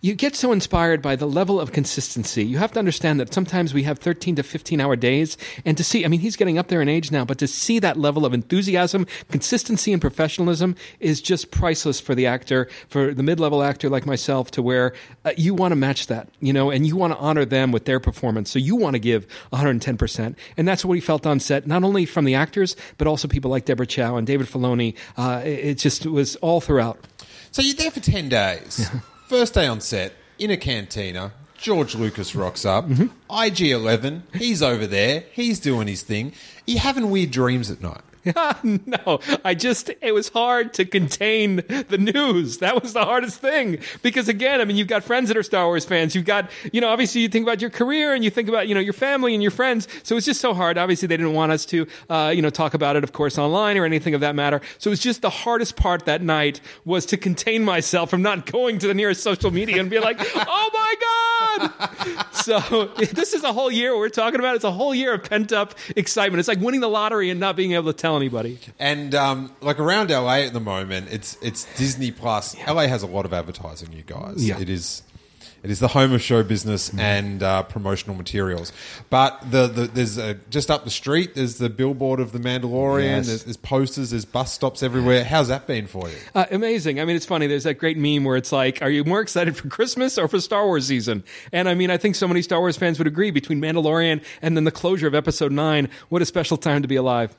you get so inspired by the level of consistency. You have to understand that sometimes we have 13 to 15 hour days, and to see, I mean, he's getting up there in age now, but to see that level of enthusiasm, consistency, and professionalism is just priceless for the actor, for the mid level actor like myself, to where uh, you want to match that, you know, and you want to honor them with their performance. So you want to give 110%. And that's what he felt on set, not only from the actors, but also people like Deborah Chow and David Filoni. Uh, it, it just was all throughout. So you're there for 10 days. First day on set, in a cantina, George Lucas rocks up. Mm-hmm. IG 11, he's over there. He's doing his thing. You having weird dreams at night? no, I just, it was hard to contain the news. That was the hardest thing. Because again, I mean, you've got friends that are Star Wars fans. You've got, you know, obviously you think about your career and you think about, you know, your family and your friends. So it's just so hard. Obviously they didn't want us to, uh, you know, talk about it, of course, online or anything of that matter. So it was just the hardest part that night was to contain myself from not going to the nearest social media and be like, oh my God. So this is a whole year we're talking about. It's a whole year of pent up excitement. It's like winning the lottery and not being able to tell anybody. And um, like around LA at the moment, it's it's Disney Plus. LA has a lot of advertising, you guys. Yeah. It is it is the home of show business and uh, promotional materials. But the, the there's a, just up the street. There's the billboard of the Mandalorian. Yes. There's, there's posters. There's bus stops everywhere. How's that been for you? Uh, amazing. I mean, it's funny. There's that great meme where it's like, are you more excited for Christmas or for Star Wars season? And I mean, I think so many Star Wars fans would agree between Mandalorian and then the closure of episode nine. What a special time to be alive.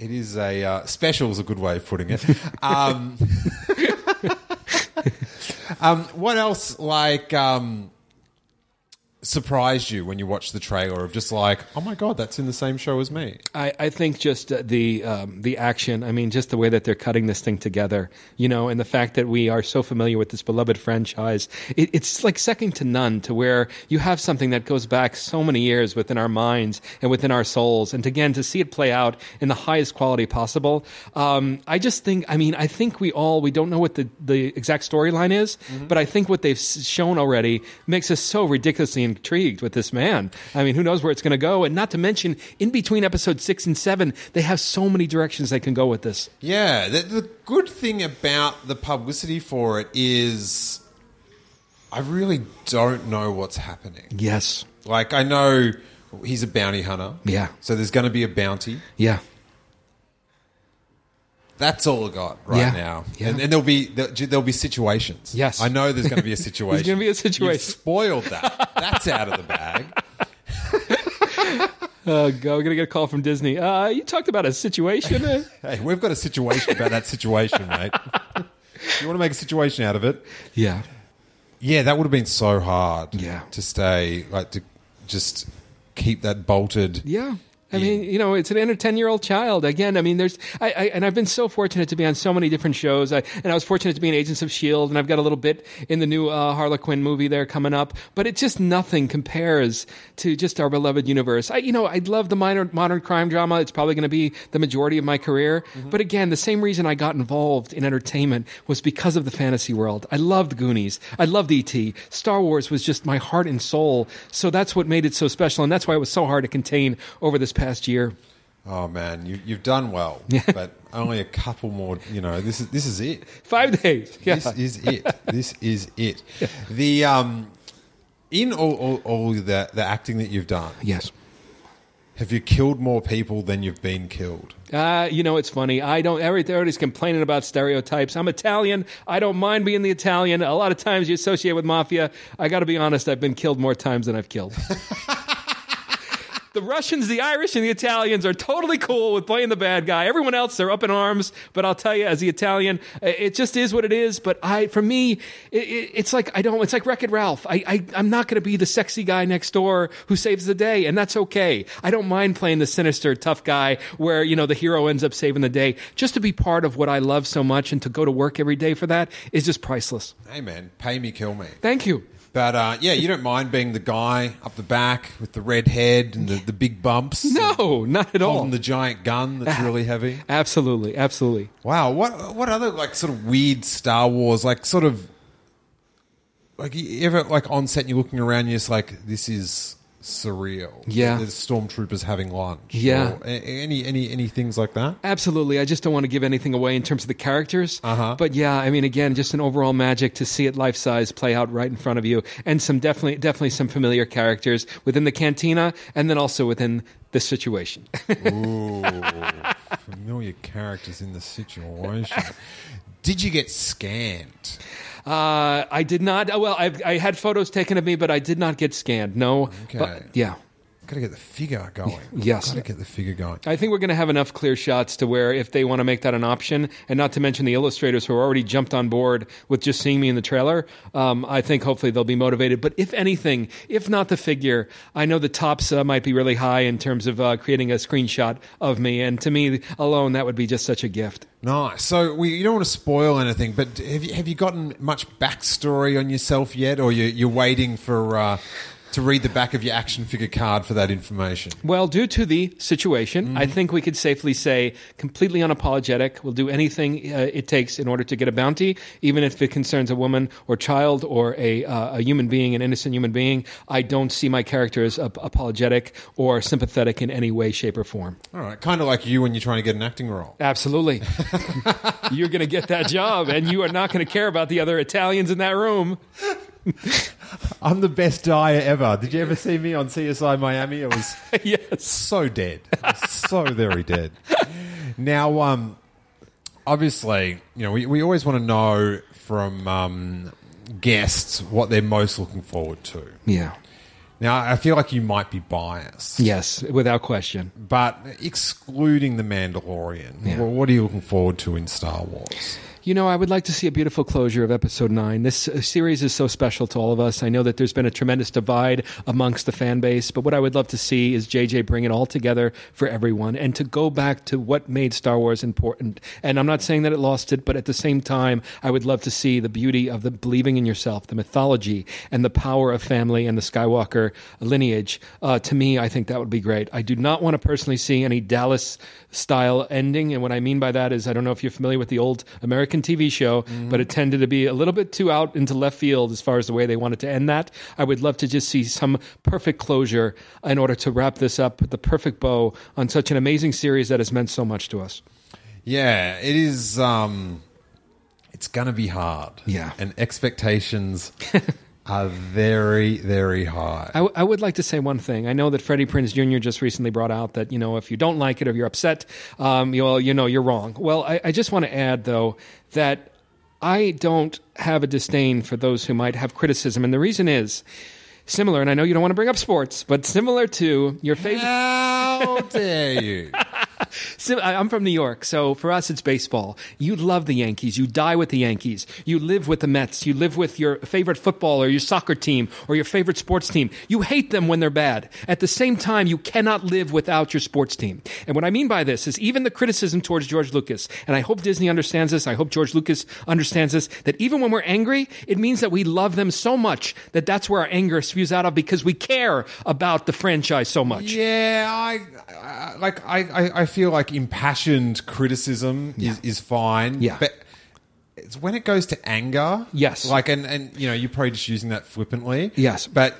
It is a uh, special is a good way of putting it. Um, um, what else like um, surprised you when you watched the trailer of just like, oh my god, that's in the same show as me? I, I think just uh, the um, the action. I mean, just the way that they're cutting this thing together, you know, and the fact that we are so familiar with this beloved franchise, it, it's like second to none. To where you have something that goes back so many years within our minds and within our souls, and again to see it play out in the highest quality possible. Um, I just think. I mean, I think we all we don't know what the the exact storyline is, but I think what they've shown already makes us so ridiculously intrigued with this man. I mean, who knows where it's going to go? And not to mention, in between episode six and seven, they have so many directions they can go with this. Yeah, the, the good thing about the publicity for it is, I really don't know what's happening. Yes. Like I know he's a bounty hunter. Yeah. So there's going to be a bounty. Yeah. That's all I got right Yeah. now. Yeah. And, and there'll be there'll, there'll be situations. Yes. I know there's going to be a situation. There's gonna be a situation. You've spoiled that. That's out of the bag. Uh, go. We're gonna get a call from Disney. Uh, you talked about a situation. Uh, Hey, we've got a situation about that situation, mate. you want to make a situation out of it? yeah. Yeah, that would have been so hard. Yeah. To stay like to just keep that bolted. Yeah. I mean, you know, it's an under ten year old child. Again, I mean, there's, I, I, and I've been so fortunate to be on so many different shows. I, and I was fortunate to be in Agents of Shield, and I've got a little bit in the new uh, Harley Quinn movie there coming up. But it just nothing compares to just our beloved universe. I, you know, I love the minor, modern crime drama. It's probably going to be the majority of my career. But again, the same reason I got involved in entertainment was because of the fantasy world. I loved Goonies. I loved E.T. Star Wars was just my heart and soul. So that's what made it so special, and that's why it was so hard to contain over this past year. Oh man, you, you've done well, but only a couple more. You know, this is this is it. Five days. Yeah. This is it. This is it. The um, in all, all, all the the acting that you've done, yes. have you killed more people than you've been killed? Uh, you know, it's funny. I don't. every- Everybody's complaining about stereotypes. I'm Italian. I don't mind being the Italian. A lot of times you associate with mafia. I got to be honest. I've been killed more times than I've killed. the Russians, the Irish, and the Italians are totally cool with playing the bad guy. Everyone else, they're up in arms. But I'll tell you, as the Italian, it just is what it is. But I, for me, it, it, it's like I don't. It's like Wreck It Ralph. I, I I'm not going to be the sexy guy next door who saves the day, and that's okay. I don't mind playing the sinister, tough guy where you know the hero ends up saving the day. Just to be part of what I love so much and to go to work every day for that is just priceless. Hey man, pay me, kill me. Thank you. But uh, yeah, you don't mind being the guy up the back with the red head and the, the big bumps. No, not at all. Holding the giant gun that's really heavy. Absolutely, absolutely. Wow, what what other like sort of weird Star Wars like sort of like you ever like on set and you're looking around you're just like this is surreal. Yeah. there's stormtroopers having lunch. Yeah. Any any any things like that. Absolutely. I just don't want to give anything away in terms of the characters. Uh-huh. But yeah, I mean, again, just an overall magic to see it life size play out right in front of you, and some definitely, definitely some familiar characters within the cantina, and then also within the situation. Ooh, familiar characters in the situation. Did you get scanned? Uh, I did not. Well, I, I had photos taken of me, but I did not get scanned. No. Okay. But, yeah. Got to get the figure going. Yes. Got to get the figure going. I think we're going to have enough clear shots to where if they want to make that an option, and not to mention the illustrators who are already jumped on board with just seeing me in the trailer, um, I think hopefully they'll be motivated. But if anything, if not the figure, I know the tops uh, might be really high in terms of uh, creating a screenshot of me, and to me alone, that would be just such a gift. Nice. So we, you don't want to spoil anything, but have you, have you gotten much backstory on yourself yet, or you, you're waiting for uh, to read the back of your action figure card for that information? Well, due to the situation, I think we could safely say completely unapologetic. We'll do anything uh, it takes in order to get a bounty, even if it concerns a woman or child or a, uh, a human being, an innocent human being. I don't see my character as ap- apologetic or sympathetic in any way, shape, or form. All right, kind of like you when you're trying to get an acting role. Absolutely. You're going to get that job, and you are not going to care about the other Italians in that room. I'm the best dyer ever. Did you ever see me on CSI Miami? I was yes. so dead, was so very dead. Now, um, obviously, you know, we, we always want to know from um, guests what they're most looking forward to. Yeah. Now, I feel like you might be biased. Yes, without question. But excluding the Mandalorian, Yeah. well, what are you looking forward to in Star Wars? You know, I would like to see a beautiful closure of episode nine. This uh, series is so special to all of us. I know that there's been a tremendous divide amongst the fan base, but what I would love to see is JJ bring it all together for everyone and to go back to what made Star Wars important. And I'm not saying that it lost it, but at the same time, I would love to see the beauty of the believing in yourself, the mythology, and the power of family and the Skywalker lineage. Uh, to me, I think that would be great. I do not want to personally see any Dallas style ending. And what I mean by that is, I don't know if you're familiar with the old American TV show, but it tended to be a little bit too out into left field as far as the way they wanted to end that. I would love to just see some perfect closure in order to wrap this up, the perfect bow on such an amazing series that has meant so much to us. Yeah, it is. Um, it's going to be hard. Yeah. and expectations are very, very high. I, w- I would like to say one thing. I know that Freddie Prinze Jr. just recently brought out that you know if you don't like it or you're upset, um, you well, you know you're wrong. Well, I, I just want to add though that I don't have a disdain for those who might have criticism, and the reason is similar. And I know you don't want to bring up sports, but similar to your favorite. How dare you? I'm from New York, so for us it's baseball. You love the Yankees. You die with the Yankees. You live with the Mets. You live with your favorite football or your soccer team or your favorite sports team. You hate them when they're bad. At the same time, you cannot live without your sports team. And what I mean by this is even the criticism towards George Lucas, and I hope Disney understands this. I hope George Lucas understands this. That even when we're angry, it means that we love them so much that that's where our anger spews out of because we care about the franchise so much. Yeah, I, I like. I, I, I feel like impassioned criticism Yeah. is, is fine. Yeah. but it's when it goes to anger. Yes. like and and you know you're probably just using that flippantly. Yes. but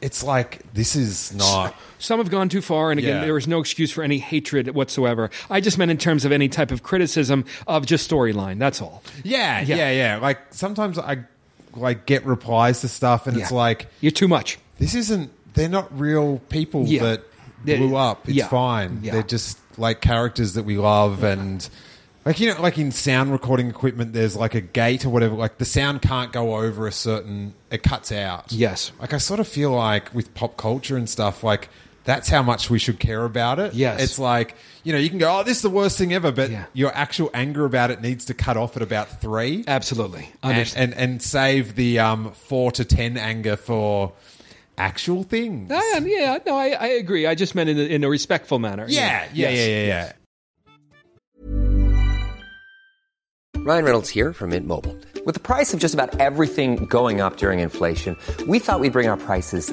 it's like this is not. Some have gone too far, and again, Yeah. there is no excuse for any hatred whatsoever. I just meant in terms of any type of criticism of just storyline. That's all. Yeah, Yeah. yeah, yeah. Like sometimes I like get replies to stuff, and it's Yeah. like You're too much. this isn't. They're not real people Yeah. that They- blew up. It's yeah. fine. Yeah. They're just like characters that we love and. Like you know, like in sound recording equipment, there's like a gate or whatever. Like the sound can't go over a certain, it cuts out. Yes. Like I sort of feel like with pop culture and stuff, like that's how much we should care about it. Yes. It's like, you know, you can go, oh, this is the worst thing ever, but Yeah. your actual anger about it needs to cut off at about three. Absolutely. and, and, and save the um, four to ten anger for actual things. Ah, yeah, no, I, I agree. I just meant in a, in a respectful manner. Yeah, yeah, Yes. yeah, yeah, yeah. Ryan Reynolds here from Mint Mobile. With the price of just about everything going up during inflation, we thought we'd bring our prices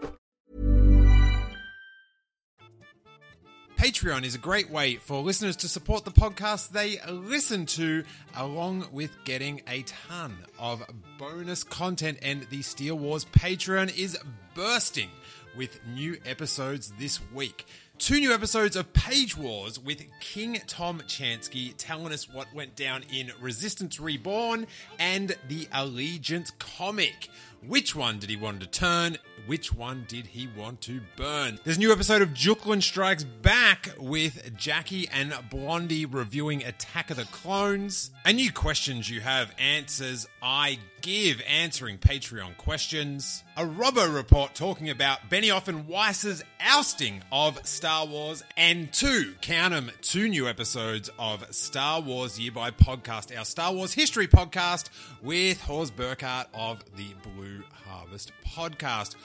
Patreon is a great way for listeners to support the podcast they listen to, along with getting a ton of bonus content. And the Steel Wars Patreon is bursting with new episodes this week. Two new episodes of Page Wars with King Tom Chansky telling us what went down in Resistance Reborn and the Allegiance comic. Which one did he want to turn? Which one did he want to burn? There's a new episode of Juklin Strikes Back with Jackie and Blondie reviewing Attack of the Clones. A new questions you have, answers I give, answering Patreon questions. A Robbo report talking about Benioff and Weiss's ousting of Star Wars. And two, count count 'em, two new episodes of Star Wars Year by Podcast, our Star Wars history podcast with Horst Burkhardt of the Blue Harvest podcast.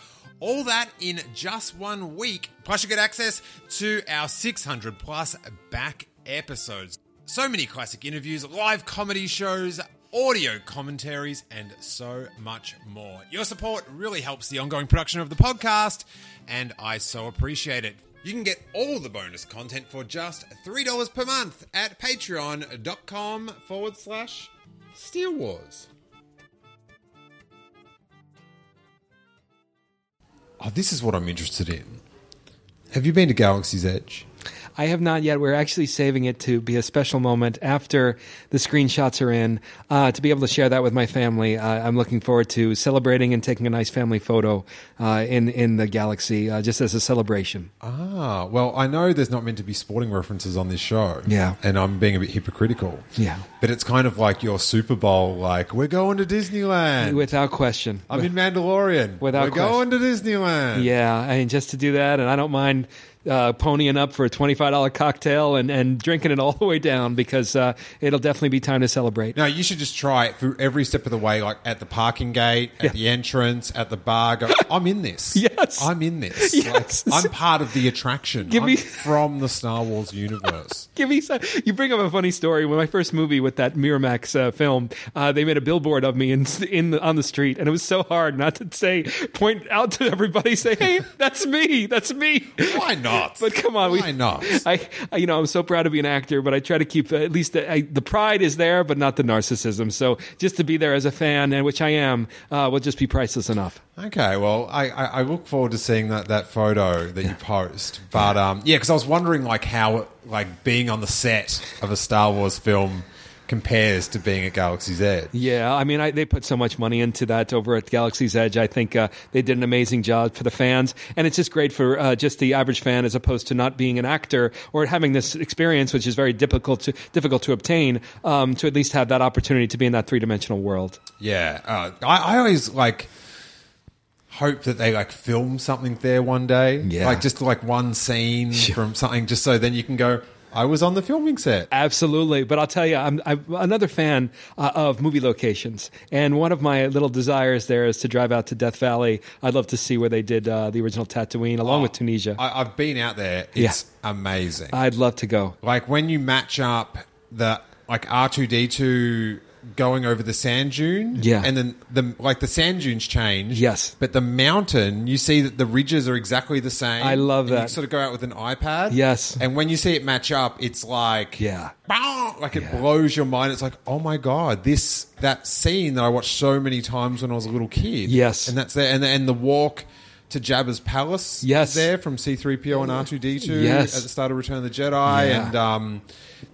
All that in just one week. Plus, you get access to our 600 plus back episodes. So many classic interviews, live comedy shows, audio commentaries, and so much more. Your support really helps the ongoing production of the podcast, and I so appreciate it. You can get all the bonus content for just $3 per month at patreon.com forward slash Steel Wars. Oh, this is what I'm interested in. Have you been to Galaxy's Edge? I have not yet. We're actually saving it to be a special moment after the screenshots are in uh, to be able to share that with my family. Uh, I'm looking forward to celebrating and taking a nice family photo uh, in in the galaxy uh, just as a celebration. Ah, well, I know there's not meant to be sporting references on this show. Yeah. And I'm being a bit hypocritical. Yeah. But it's kind of like your Super Bowl, like, we're going to Disneyland. Without question. I'm in Mandalorian. Without we're going to Disneyland. Yeah, I mean, just to do that, and I don't mind uh, ponying up for a twenty-five dollar cocktail and, and drinking it all the way down because uh, it'll definitely be time to celebrate. No, you should just try it through every step of the way, like at the parking gate, at Yeah. the entrance, at the bar. Go, I'm in this. Yes. I'm in this. Yes. Like, I'm part of the attraction. Give I'm me- from the Star Wars universe. Give me some. You bring up a funny story. When my first movie with that Miramax uh, film, uh, they made a billboard of me in in the, on the street, and it was so hard not to say, point out to everybody, say, "Hey, that's me, that's me." Why not? But come on, we- Why not? I, I, you know, I'm so proud to be an actor, but I try to keep uh, at least the, I, the pride is there, but not the narcissism. So just to be there as a fan, and which I am, uh, will just be priceless enough. Okay, well, I, I, I look forward to seeing that, that photo that you post. But um, yeah, because I was wondering like how like being on the set of a Star Wars film compares to being at Galaxy's Edge. Yeah, I mean, I, they put so much money into that over at Galaxy's Edge. I think uh, they did an amazing job for the fans, and it's just great for uh, just the average fan, as opposed to not being an actor or having this experience, which is very difficult to difficult to obtain. Um, to at least have that opportunity to be in that three dimensional world. Yeah, uh, I, I always like hope that they like film something there one day. Yeah. like just like one scene from something, just so then you can go. I was on the filming set. Absolutely, but I'll tell you, I'm, I'm another fan uh, of movie locations, and one of my little desires there is to drive out to Death Valley. I'd love to see where they did uh, the original Tatooine, along with Tunisia. I, I've been out there. Yeah. It's amazing. I'd love to go. like when you match up the like R two D two going over the sand dune, Yeah. and then the like the sand dunes change, Yes. but the mountain you see that the ridges are exactly the same. I love And You that. sort of go out with an iPad, Yes. and when you see it match up, it's like Yeah. Like it blows your mind. It's like oh my god, this that scene that I watched so many times when I was a little kid, Yes. and that's there, and and the walk to Jabba's palace. Yes. there from C three PO and R two D two. Yes. at the start of Return of the Jedi, Yeah. and um,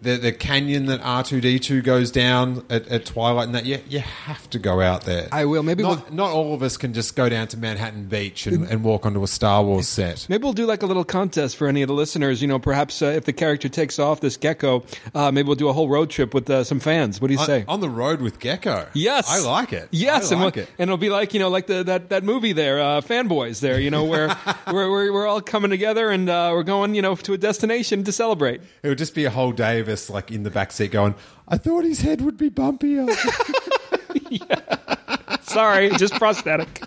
the the canyon that R two D two goes down at, at twilight, and that you you have to go out there. I will. Maybe not, we'll- not all of us can just go down to Manhattan Beach and, and walk onto a Star Wars set. Maybe we'll do like a little contest for any of the listeners. You know, perhaps uh, if the character takes off this gecko, uh, maybe we'll do a whole road trip with uh, some fans. What do you On, say? on the road with Gecko. Yes, I like it. Yes, I and, like we'll- it. and it'll be like you know, like the that, that movie there, uh, fanboys there. You know, where we're, we're we're all coming together and uh, we're going you know to a destination to celebrate. It would just be a whole day us like in the back seat going, I thought his head would be bumpier. Sorry, just prosthetic.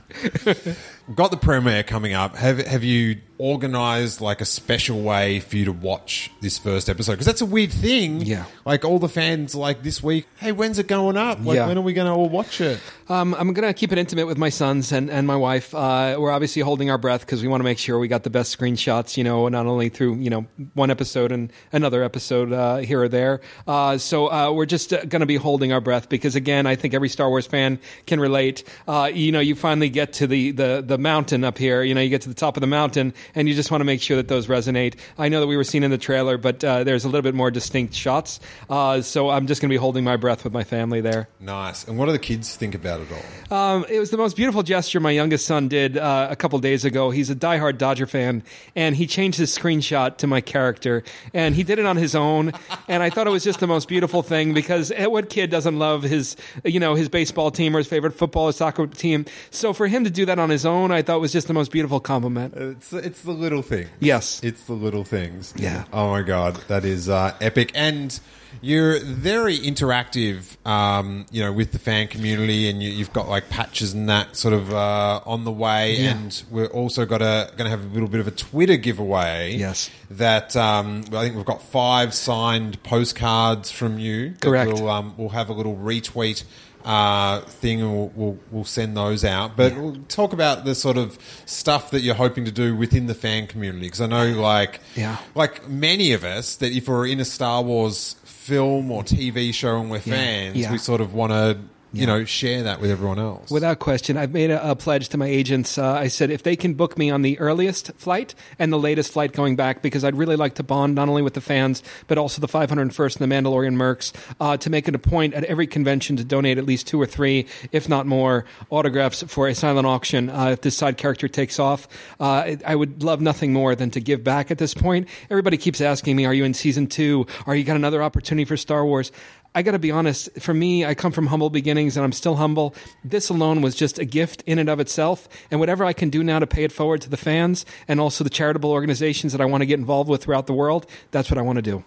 Got the premiere coming up. Have have you organised like a special way for you to watch this first episode? Because that's a weird thing. Yeah. Like all the fans like this week, hey, when's it going up? Like Yeah. when are we going to all watch it? Um, I'm going to keep it intimate with my sons and, and my wife. Uh, we're obviously holding our breath because we want to make sure we got the best screenshots, you know, not only through, you know, one episode and another episode uh, here or there. Uh, so uh, we're just uh, going to be holding our breath because, again, I think every Star Wars fan can relate. Uh, you know, you finally get to the, the, the mountain up here, you know, you get to the top of the mountain and you just want to make sure that those resonate. I know that we were seen in the trailer, but uh, there's a little bit more distinct shots. Uh, so I'm just going to be holding my breath with my family there. Nice. And what do the kids think about it all? Um, it was the most beautiful gesture my youngest son did uh, a couple days ago. He's a diehard Dodger fan, and he changed his screenshot to my character, and he did it on his own. And I thought it was just the most beautiful thing because eh, what kid doesn't love his, you know, his baseball team or his favorite football or soccer team? So for him to do that on his own, I thought was just the most beautiful compliment. It's it's the little things. Yes. it's the little things. Yeah. Oh my god, that is uh, epic, and you're very interactive. Um, you know, with the fan community, and you, you've got like patches and that sort of uh, on the way, Yeah. and we're also got a going to have a little bit of a Twitter giveaway. Yes. that um, I think we've got five signed postcards from you. Correct. We'll, um, we'll have a little retweet uh, thing, and we'll, we'll, we'll send those out. But we'll talk about the sort of stuff that you're hoping to do within the fan community, because I know, like, Yeah. like many of us, that if we're in a Star Wars film or TV show and we're fans, Yeah. we sort of want to. You Yeah. know, share that with everyone else. Without question, I've made a, a pledge to my agents. Uh, I said if they can book me on the earliest flight and the latest flight going back, because I'd really like to bond not only with the fans but also the 501st and the Mandalorian Mercs uh, to make it a point at every convention to donate at least two or three, if not more, autographs for a silent auction. Uh, if this side character takes off, uh, I- I would love nothing more than to give back at this point. Everybody keeps asking me, "Are you in season two? Are you got another opportunity for Star Wars?" I got to be honest. For me, I come from humble beginnings, and I'm still humble. This alone was just a gift in and of itself, and whatever I can do now to pay it forward to the fans and also the charitable organizations that I want to get involved with throughout the world, that's what I want to do.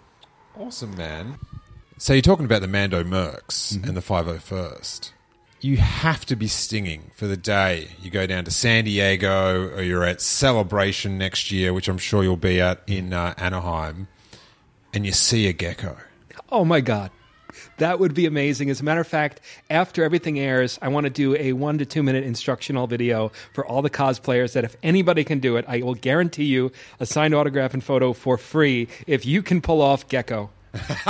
Awesome, man. So you're talking about the Mando Mercs and the 501st. You have to be stinging for the day you go down to San Diego or you're at Celebration next year, which I'm sure you'll be at in uh, Anaheim, and you see a gecko. Oh my God. That would be amazing. As a matter of fact, after everything airs, I want to do a one to two minute instructional video for all the cosplayers that if anybody can do it, I will guarantee you a signed autograph and photo for free if you can pull off Gecko.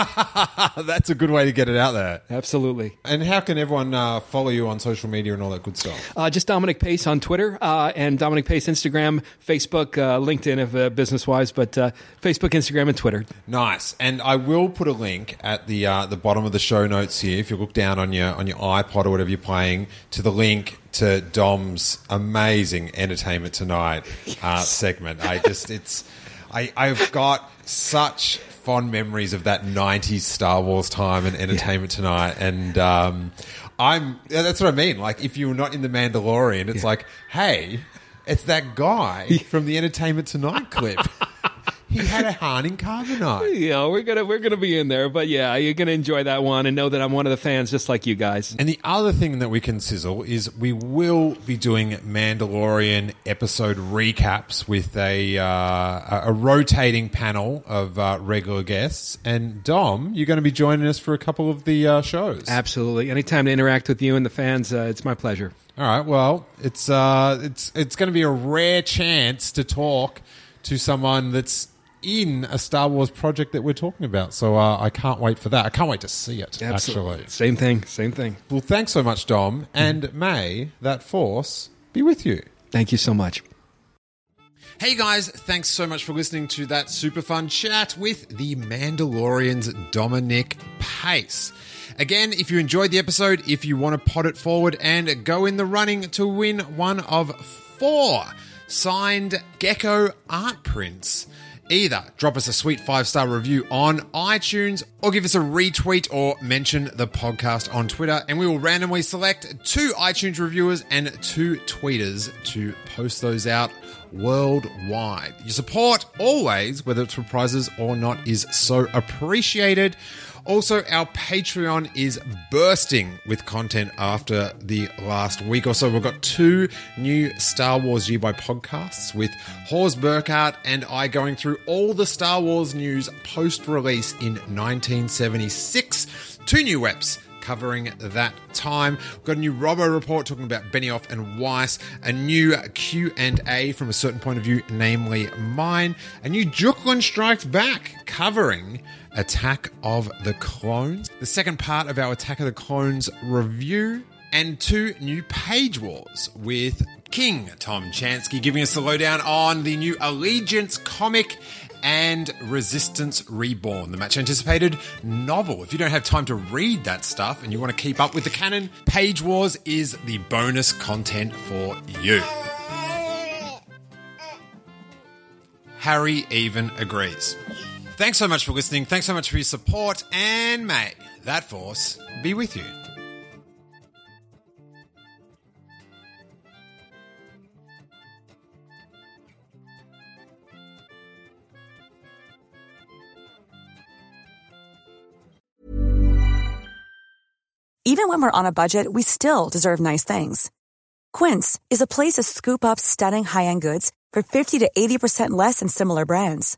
That's a good way to get it out there. Absolutely. And how can everyone uh, follow you on social media and all that good stuff? Uh, just Dominic Pace on Twitter uh, and Dominic Pace Instagram, Facebook, uh, LinkedIn if uh, business wise, but uh, Facebook, Instagram, and Twitter. Nice, and I will put a link at the uh, the bottom of the show notes here. If you look down on your on your iPod or whatever you're playing, to the link to Dom's amazing entertainment tonight uh, segment. I just it's I I've got such fond memories of that '90s Star Wars time and entertainment tonight, and um, I'm yeah, that's what I mean. Like if you're not in the Mandalorian, it's like hey. It's that guy from the Entertainment Tonight clip. He had a Han in carbonite. Yeah, we're gonna we're gonna be in there, but yeah, you're gonna enjoy that one and know that I'm one of the fans, just like you guys. And the other thing that we can sizzle is we will be doing Mandalorian episode recaps with a uh, a rotating panel of uh, regular guests. And Dom, you're going to be joining us for a couple of the uh, shows. Absolutely. Anytime to interact with you and the fans, uh, it's my pleasure. All right. Well, it's uh, it's it's going to be a rare chance to talk to someone that's in a Star Wars project that we're talking about. So uh, I can't wait for that. I can't wait to see it. Actually. Same thing. Same thing. Well, thanks so much, Dom, and may that force be with you. Thank you so much. Hey guys, thanks so much for listening to that super fun chat with the Mandalorian's Dominic Pace. Again, if you enjoyed the episode, if you want to pot it forward and go in the running to win one of four signed Gecko art prints, either drop us a sweet five star review on iTunes or give us a retweet or mention the podcast on Twitter, and we will randomly select two iTunes reviewers and two tweeters to post those out worldwide. Your support, always, whether it's for prizes or not, is so appreciated. Also, our Patreon is bursting with content after the last week or so. We've got two new Star Wars U by podcasts with Horst Burkhardt and I going through all the Star Wars news post release in 1976. Two new reps covering that time. We've got a new Robo report talking about Benioff and Weiss, a new Q&A from a certain point of view, namely mine, a new Juklin Strikes Back covering Attack of the Clones, the second part of our Attack of the Clones review, and two new page wars with King Tom Chansky giving us the lowdown on the new Allegiance comic and Resistance Reborn, the much anticipated novel. If you don't have time to read that stuff and you want to keep up with the canon, Page Wars is the bonus content for you. Harry even agrees. Thanks so much for listening. Thanks so much for your support, and may that force be with you. Even when we're on a budget, we still deserve nice things. Quince is a place to scoop up stunning high-end goods for 50 to 80% less than similar brands.